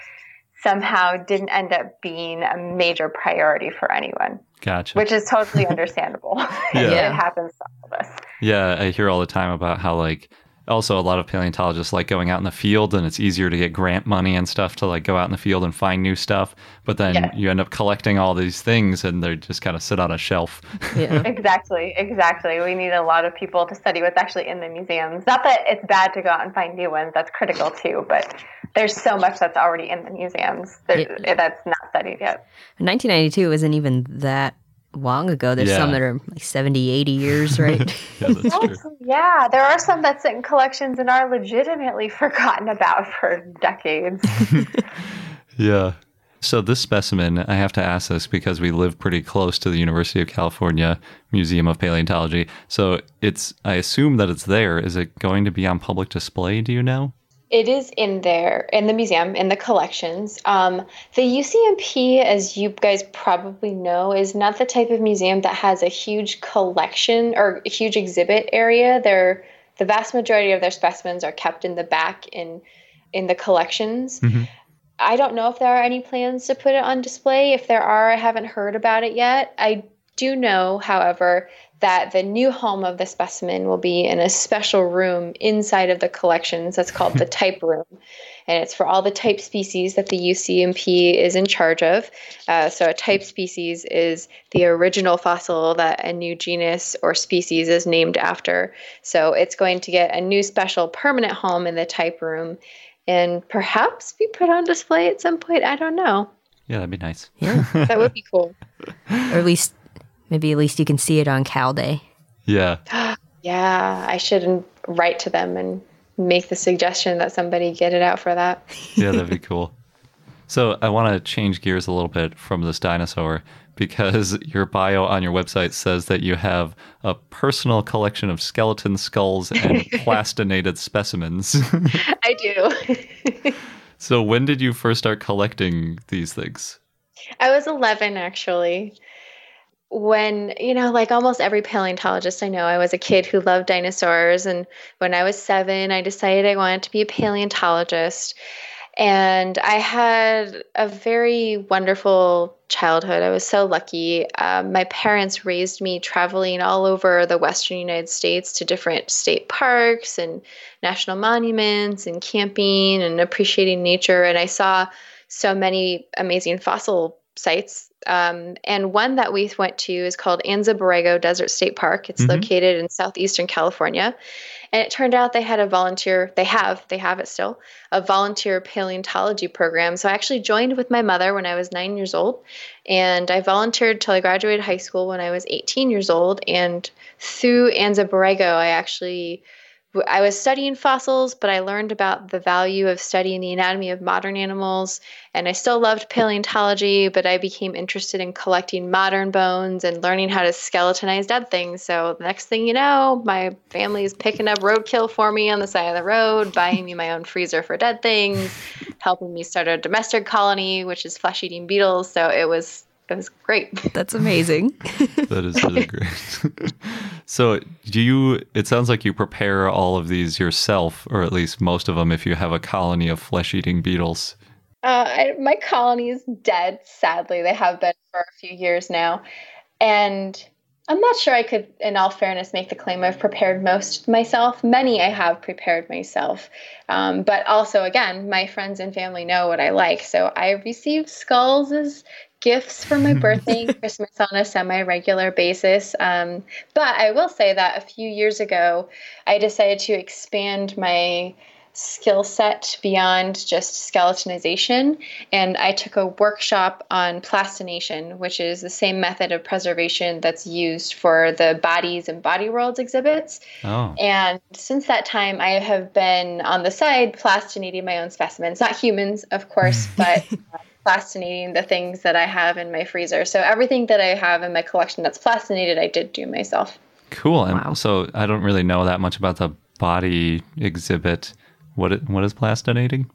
Speaker 5: somehow didn't end up being a major priority for anyone.
Speaker 1: Gotcha.
Speaker 5: Which is totally *laughs* understandable. *laughs*
Speaker 1: Yeah.
Speaker 5: it happens to all of us.
Speaker 1: Yeah, I hear all the time about how like also a lot of paleontologists like going out in the field and it's easier to get grant money and stuff to like go out in the field and find new stuff but then
Speaker 5: Yeah.
Speaker 1: you end up collecting all these things and they just kind of sit on a shelf
Speaker 3: Yeah. *laughs*
Speaker 5: Exactly, exactly. We need a lot of people to study what's actually in the museums. Not that it's bad to go out and find new ones, that's critical too, but there's so much that's already in the museums that,
Speaker 3: Yeah.
Speaker 5: that's not studied yet.
Speaker 3: 1992 isn't even that long ago. There's some that are like 70, 80 years, *laughs* right?
Speaker 1: yeah that's
Speaker 5: yeah, there are some that sit in collections and are legitimately *laughs* forgotten about for decades. *laughs*
Speaker 1: Yeah. So this specimen, I have to ask this because we live pretty close to the University of California Museum of Paleontology. So it's I assume that it's there. Is it going to be on public display, do you know?
Speaker 5: It is in there in the museum in the collections. Um, the UCMP, as you guys probably know, is not the type of museum that has a huge collection or a huge exhibit area. They're the vast majority of their specimens are kept in the back in in the collections. I don't know if there are any plans to put it on display. If there are, I haven't heard about it yet. I do know, however, that the new home of the specimen will be in a special room inside of the collections that's called the *laughs* type room. And it's for all the type species that the UCMP is in charge of. Uh, so, a type species is the original fossil that a new genus or species is named after. So, it's going to get a new special permanent home in the type room and perhaps be put on display at some point. I don't know.
Speaker 1: Yeah, that'd be nice.
Speaker 3: yeah.
Speaker 5: That would be cool.
Speaker 3: or at least, maybe at least you can see it on Cal Day.
Speaker 1: Yeah. *gasps*
Speaker 5: Yeah, I should write to them and make the suggestion that somebody get it out for that. *laughs*
Speaker 1: Yeah, that'd be cool. So I want to change gears a little bit from this dinosaur because your bio on your website says that you have a personal collection of skeleton skulls and *laughs* plastinated specimens.
Speaker 5: I do. *laughs*
Speaker 1: so when did you first start collecting these things?
Speaker 5: I was 11 actually. When, you know, like almost every paleontologist I know, I was a kid who loved dinosaurs. And when I was seven, I decided I wanted to be a paleontologist. And I had a very wonderful childhood. I was so lucky. Um, my parents raised me traveling all over the Western United States to different state parks and national monuments and camping and appreciating nature. And I saw so many amazing fossil sites. Um, and one that we went to is called Anza Borrego Desert State Park. It's
Speaker 1: Mhm.
Speaker 5: located in southeastern California. And it turned out they had a volunteer, they have, they have it still, a volunteer paleontology program. So I actually joined with my mother when I was nine years old. And I volunteered till I graduated high school when I was 18 years old. And through Anza Borrego, I actually I was studying fossils, but I learned about the value of studying the anatomy of modern animals. And I still loved paleontology, but I became interested in collecting modern bones and learning how to skeletonize dead things. So the next thing you know, my family is picking up roadkill for me on the side of the road, buying me my own freezer for dead things, helping me start a dermestid colony, which is flesh-eating beetles. So it was it was great. *laughs*
Speaker 3: That's amazing. *laughs*
Speaker 1: That is really great. *laughs* so, do you? It sounds like you prepare all of these yourself, or at least most of them, if you have a colony of flesh-eating beetles.
Speaker 5: Uh, I, my colony is dead. Sadly, they have been for a few years now, and I'm not sure I could, in all fairness, make the claim I've prepared most myself. Many I have prepared myself. Um, but also, again, my friends and family know what I like. So I receive skulls as gifts for my *laughs* birthday and Christmas on a semi regular basis. Um, but I will say that a few years ago, I decided to expand my skill set beyond just skeletonization. And I took a workshop on plastination, which is the same method of preservation that's used for the bodies and body worlds exhibits. Oh. And since that time, I have been on the side plastinating my own specimens, not humans, of course, *laughs* but. Plastinating the things that I have in my freezer. So everything that I have in my collection that's plastinated, I did do myself.
Speaker 1: Cool. And wow. so I don't really know that much about the body exhibit. What what is plastinating?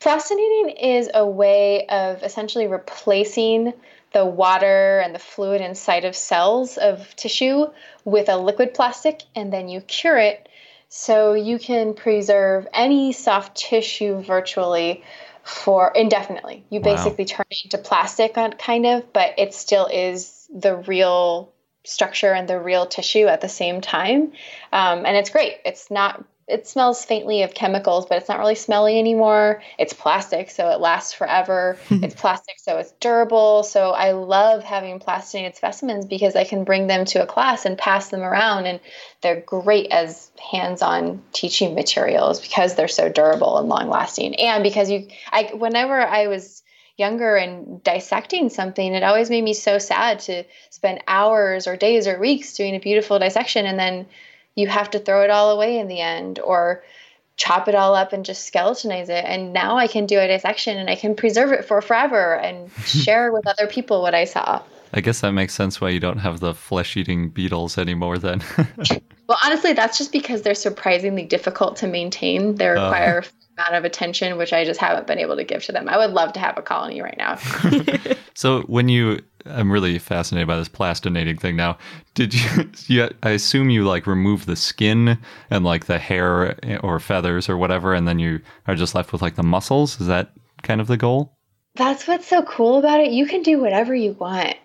Speaker 5: Plastinating is a way of essentially replacing the water and the fluid inside of cells of tissue with a liquid plastic, and then you cure it so you can preserve any soft tissue virtually for indefinitely. You wow. basically turn it into plastic, kind of, but it still is the real structure and the real tissue at the same time. Um, and it's great. It's not it smells faintly of chemicals, but it's not really smelly anymore. It's plastic, so it lasts forever. *laughs* it's plastic, so it's durable. So I love having plastinated specimens because I can bring them to a class and pass them around, and they're great as hands-on teaching materials because they're so durable and long-lasting. And because you, I, whenever I was younger and dissecting something, it always made me so sad to spend hours or days or weeks doing a beautiful dissection and then you have to throw it all away in the end or chop it all up and just skeletonize it. And now I can do a dissection and I can preserve it for forever and *laughs* share with other people what I saw.
Speaker 1: I guess that makes sense why you don't have the flesh eating beetles anymore then. *laughs*
Speaker 5: well, honestly, that's just because they're surprisingly difficult to maintain. They oh. require uh amount of attention, which I just haven't been able to give to them. I would love to have a colony right now. *laughs*
Speaker 1: so when you, I'm really fascinated by this plastinating thing now. Did you, *laughs* you, I assume you like remove the skin and like the hair or feathers or whatever, and then you are just left with like the muscles? Is that kind of the goal?
Speaker 5: That's what's so cool about it. You can do whatever you want.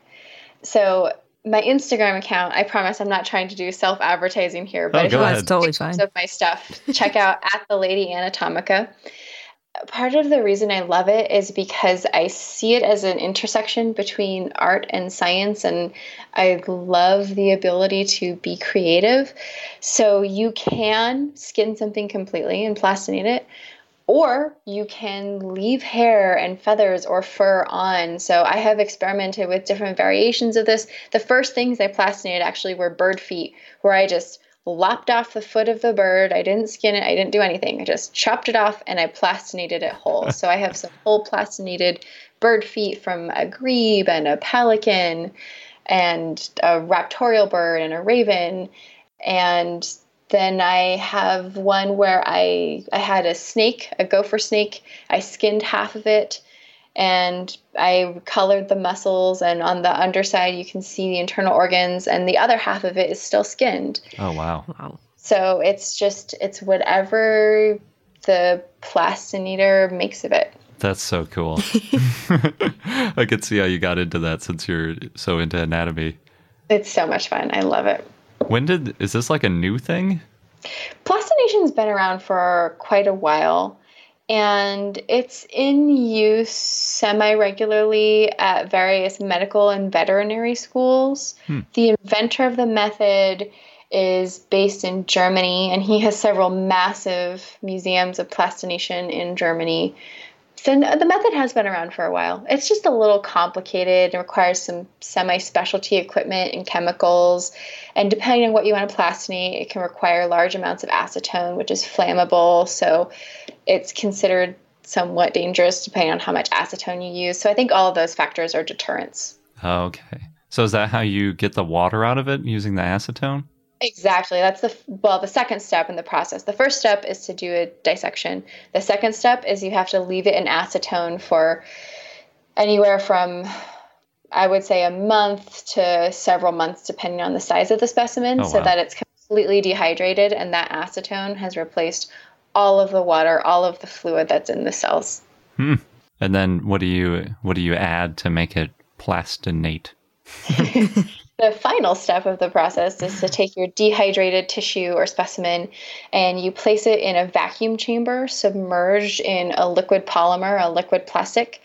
Speaker 5: So my Instagram account. I promise I'm not trying to do self advertising here, but oh, if you want
Speaker 3: totally fine.
Speaker 5: of my stuff, check out at the Lady Anatomica. Part of the reason I love it is because I see it as an intersection between art and science, and I love the ability to be creative. So you can skin something completely and plastinate it, or you can leave hair and feathers or fur on. So I have experimented with different variations of this. The first things I plastinated actually were bird feet, where I just lopped off the foot of the bird. I didn't skin it, I didn't do anything. I just chopped it off and I plastinated it whole. so I have some whole plastinated bird feet from a grebe and a pelican and a raptorial bird and a raven. And then I have one where I I had a snake, a gopher snake. I skinned half of it and I colored the muscles and on the underside you can see the internal organs and the other half of it is still skinned.
Speaker 1: Oh wow. Wow.
Speaker 5: So it's just it's whatever the plastinator makes of it.
Speaker 1: That's so cool. *laughs* I could see how you got into that since you're so into anatomy.
Speaker 5: It's so much fun. I love it.
Speaker 1: When did is this like a new thing?
Speaker 5: Plastination's been around for quite a while and it's in use semi regularly at various medical and veterinary schools. Hmm. The inventor of the method is based in Germany and he has several massive museums of plastination in Germany. So the method has been around for a while. It's just a little complicated and requires some semi-specialty equipment and chemicals. And depending on what you want to plastinate, it can require large amounts of acetone, which is flammable. So it's considered somewhat dangerous depending on how much acetone you use. So I think all of those factors are deterrents.
Speaker 1: Okay. So is that how you get the water out of it using the acetone?
Speaker 5: Exactly. That's the well, the second step in the process. The first step is to do a dissection. The second step is you have to leave it in acetone for anywhere from I would say a month to several months depending on the size of the specimen oh, so that it's completely dehydrated and that acetone has replaced all of the water, all of the fluid that's in the cells.
Speaker 1: Hmm. And then what do you what do you add to make it plastinate? *laughs* *laughs*
Speaker 5: The final step of the process is to take your dehydrated tissue or specimen and you place it in a vacuum chamber submerged in a liquid polymer, a liquid plastic.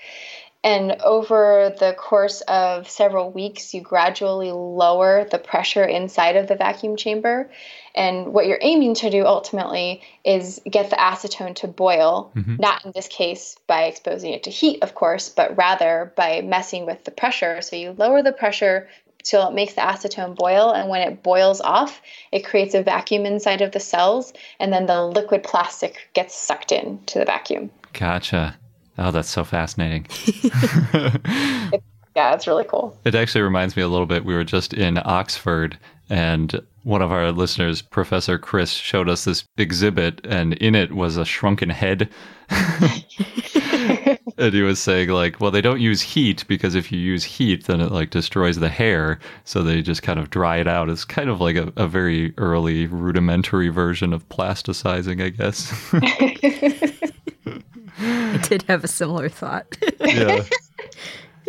Speaker 5: And over the course of several weeks, you gradually lower the pressure inside of the vacuum chamber. And what you're aiming to do ultimately is get the acetone to boil, mm-hmm. not in this case by exposing it to heat, of course, but rather by messing with the pressure. So you lower the pressure till it makes the acetone boil. And when it boils off, it creates a vacuum inside of the cells. And then the liquid plastic gets sucked in to the vacuum.
Speaker 1: Gotcha. Oh, that's so fascinating. *laughs*
Speaker 5: it, yeah, it's really cool.
Speaker 1: It actually reminds me a little bit. We were just in Oxford, and one of our listeners, Professor Chris, showed us this exhibit, and in it was a shrunken head. *laughs* *laughs* and he was saying like, well, they don't use heat because if you use heat, then it like destroys the hair. So they just kind of dry it out. It's kind of like a, a very early rudimentary version of plasticizing, I guess. *laughs* *laughs*
Speaker 3: I did have a similar thought.
Speaker 1: yeah. *laughs*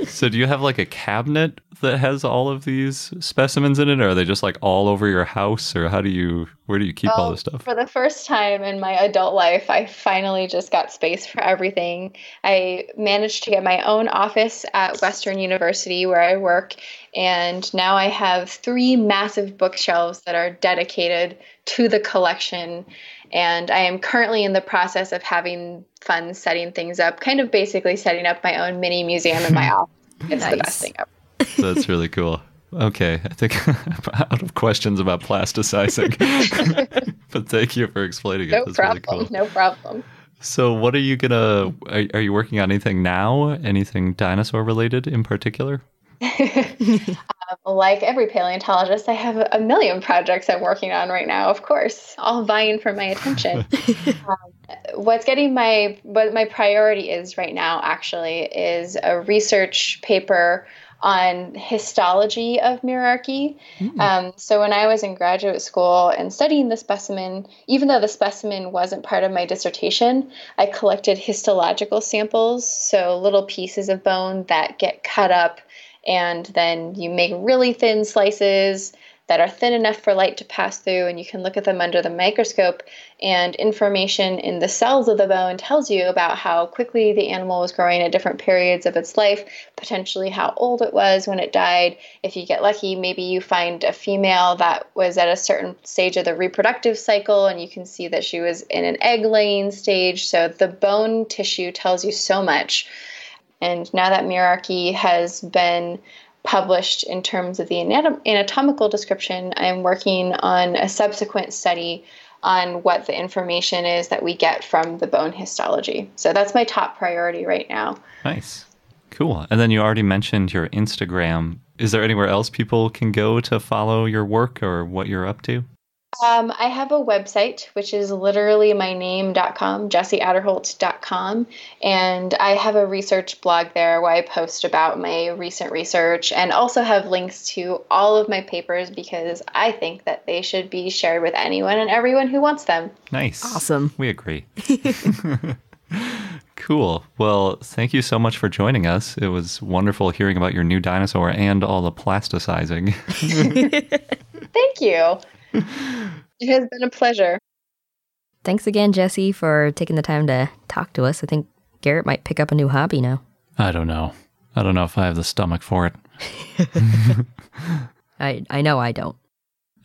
Speaker 1: So do you have like a cabinet that has all of these specimens in it, or are they just like all over your house, or how do you where do you keep all this stuff?
Speaker 5: For the first time in my adult life, I finally just got space for everything. I managed to get my own office at Western University where I work, and now I have three massive bookshelves that are dedicated to the collection and I am currently in the process of having fun setting things up, kind of basically setting up my own mini museum in my *laughs* office. It's nice. the best thing ever.
Speaker 1: That's really cool. Okay, I think *laughs* I'm out of questions about plasticizing. *laughs* but thank you for explaining it.
Speaker 5: No That's problem. Really cool. No problem.
Speaker 1: So, what are you gonna? Are, are you working on anything now? Anything dinosaur related in particular? *laughs*
Speaker 5: um, like every paleontologist, I have a million projects I'm working on right now, of course, all vying for my attention. *laughs* um, what's getting my what my priority is right now actually is a research paper on histology of Mirarce. Mm. Um, so when I was in graduate school and studying the specimen, even though the specimen wasn't part of my dissertation, I collected histological samples, so little pieces of bone that get cut up and then you make really thin slices that are thin enough for light to pass through and you can look at them under the microscope and information in the cells of the bone tells you about how quickly the animal was growing at different periods of its life potentially how old it was when it died. If you get lucky maybe you find a female that was at a certain stage of the reproductive cycle and you can see that she was in an egg laying stage. So the bone tissue tells you so much and now that Mirarce has been published in terms of the anatom- anatomical description, I'm working on a subsequent study on what the information is that we get from the bone histology. So that's my top priority right now.
Speaker 1: Nice. Cool. And then you already mentioned your Instagram. Is there anywhere else people can go to follow your work or what you're up to?
Speaker 5: Um, I have a website, which is literally my name.com, jessieatterholt.com. And I have a research blog there where I post about my recent research and also have links to all of my papers because I think that they should be shared with anyone and everyone who wants them.
Speaker 1: Nice.
Speaker 3: Awesome.
Speaker 1: We agree. *laughs* cool. Well, thank you so much for joining us. It was wonderful hearing about your new dinosaur and all the plasticizing. *laughs*
Speaker 5: thank you. *laughs* it has been a pleasure.
Speaker 3: Thanks again, Jessie, for taking the time to talk to us. I think Garrett might pick up a new hobby now.
Speaker 1: I don't know. I don't know if I have the stomach for it. *laughs*
Speaker 3: I I know I don't.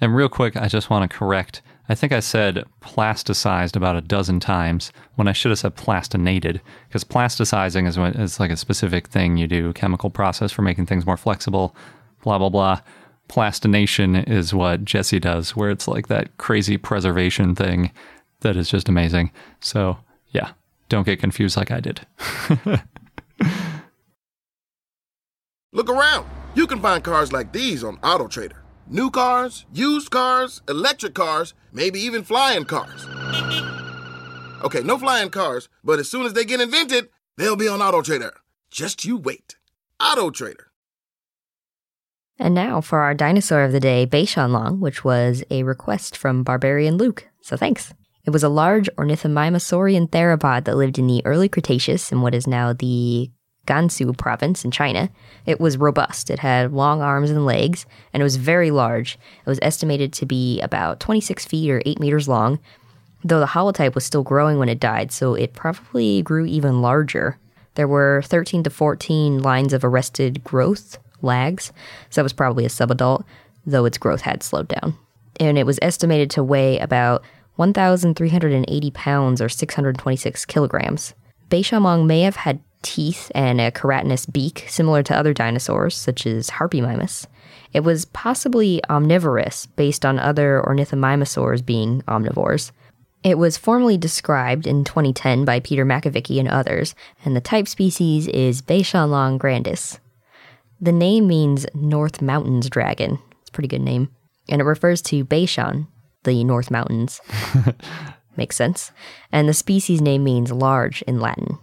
Speaker 1: And real quick, I just want to correct. I think I said plasticized about a dozen times when I should have said plastinated because plasticizing is, is like a specific thing you do, chemical process for making things more flexible, blah, blah, blah plastination is what Jessie does, where it's like that crazy preservation thing that is just amazing. So, yeah, don't get confused like I did. *laughs*
Speaker 6: Look around. You can find cars like these on AutoTrader. New cars, used cars, electric cars, maybe even flying cars. Okay, no flying cars, but as soon as they get invented, they'll be on AutoTrader. Just you wait. AutoTrader.
Speaker 3: And now for our dinosaur of the day, Beishanlong, which was a request from Barbarian Luke. So thanks. It was a large ornithomimosaurian theropod that lived in the early Cretaceous in what is now the Gansu province in China. It was robust. It had long arms and legs, and it was very large. It was estimated to be about 26 feet or 8 meters long, though the holotype was still growing when it died, so it probably grew even larger. There were 13 to 14 lines of arrested growth, lags, so that was probably a subadult, though its growth had slowed down. And it was estimated to weigh about 1,380 pounds or 626 kilograms. Beishanlong may have had teeth and a keratinous beak similar to other dinosaurs, such as Harpymimus. It was possibly omnivorous, based on other ornithomimosaurs being omnivores. It was formally described in 2010 by Peter Makovicky and others, and the type species is Beishanlong grandis. The name means North Mountains dragon. It's a pretty good name. And it refers to Beishan, the North Mountains. *laughs* Makes sense. And the species name means large in Latin.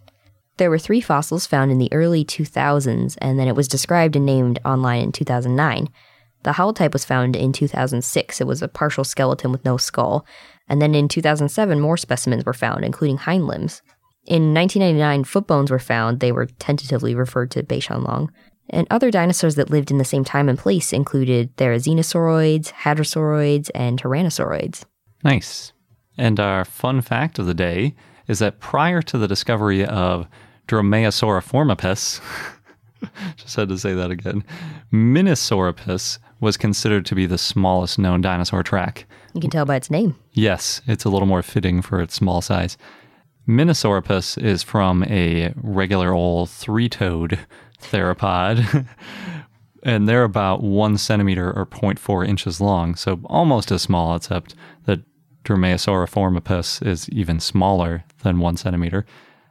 Speaker 3: There were three fossils found in the early 2000s, and then it was described and named online in 2009. The holotype was found in 2006. It was a partial skeleton with no skull. And then in 2007, more specimens were found, including hind limbs. In 1999, foot bones were found. They were tentatively referred to Beishanlong. And other dinosaurs that lived in the same time and place included therizinosauroids, hadrosauroids, and tyrannosauroids.
Speaker 1: Nice. And our fun fact of the day is that prior to the discovery of Dromaeosauriformipes, *laughs* just had to say that again, Minisauropus was considered to be the smallest known dinosaur track.
Speaker 3: You can tell by its name.
Speaker 1: Yes, it's a little more fitting for its small size. Minisauropus is from a regular old three toed theropod, *laughs* and they're about one centimeter or 0.4 inches long, so almost as small, except that Dromaeosauriformipes is even smaller than one centimeter.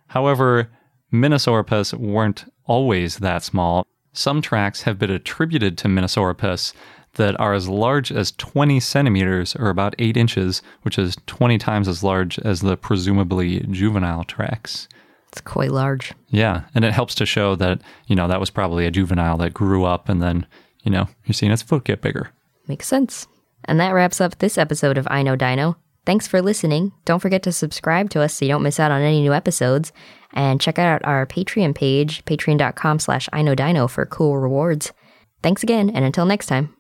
Speaker 1: However, Minisauropus weren't always that small. Some tracks have been attributed to Minisauropus that are as large as 20 centimeters or about 8 inches, which is 20 times as large as the presumably juvenile tracks.
Speaker 3: It's quite large.
Speaker 1: Yeah, and it helps to show that, you know, that was probably a juvenile that grew up and then, you know, you're seeing its foot get bigger.
Speaker 3: Makes sense. And that wraps up this episode of I Know Dino. Thanks for listening. Don't forget to subscribe to us so you don't miss out on any new episodes. And check out our Patreon page, patreon.com slash I Know Dino for cool rewards. Thanks again, and until next time.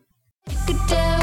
Speaker 7: Good day.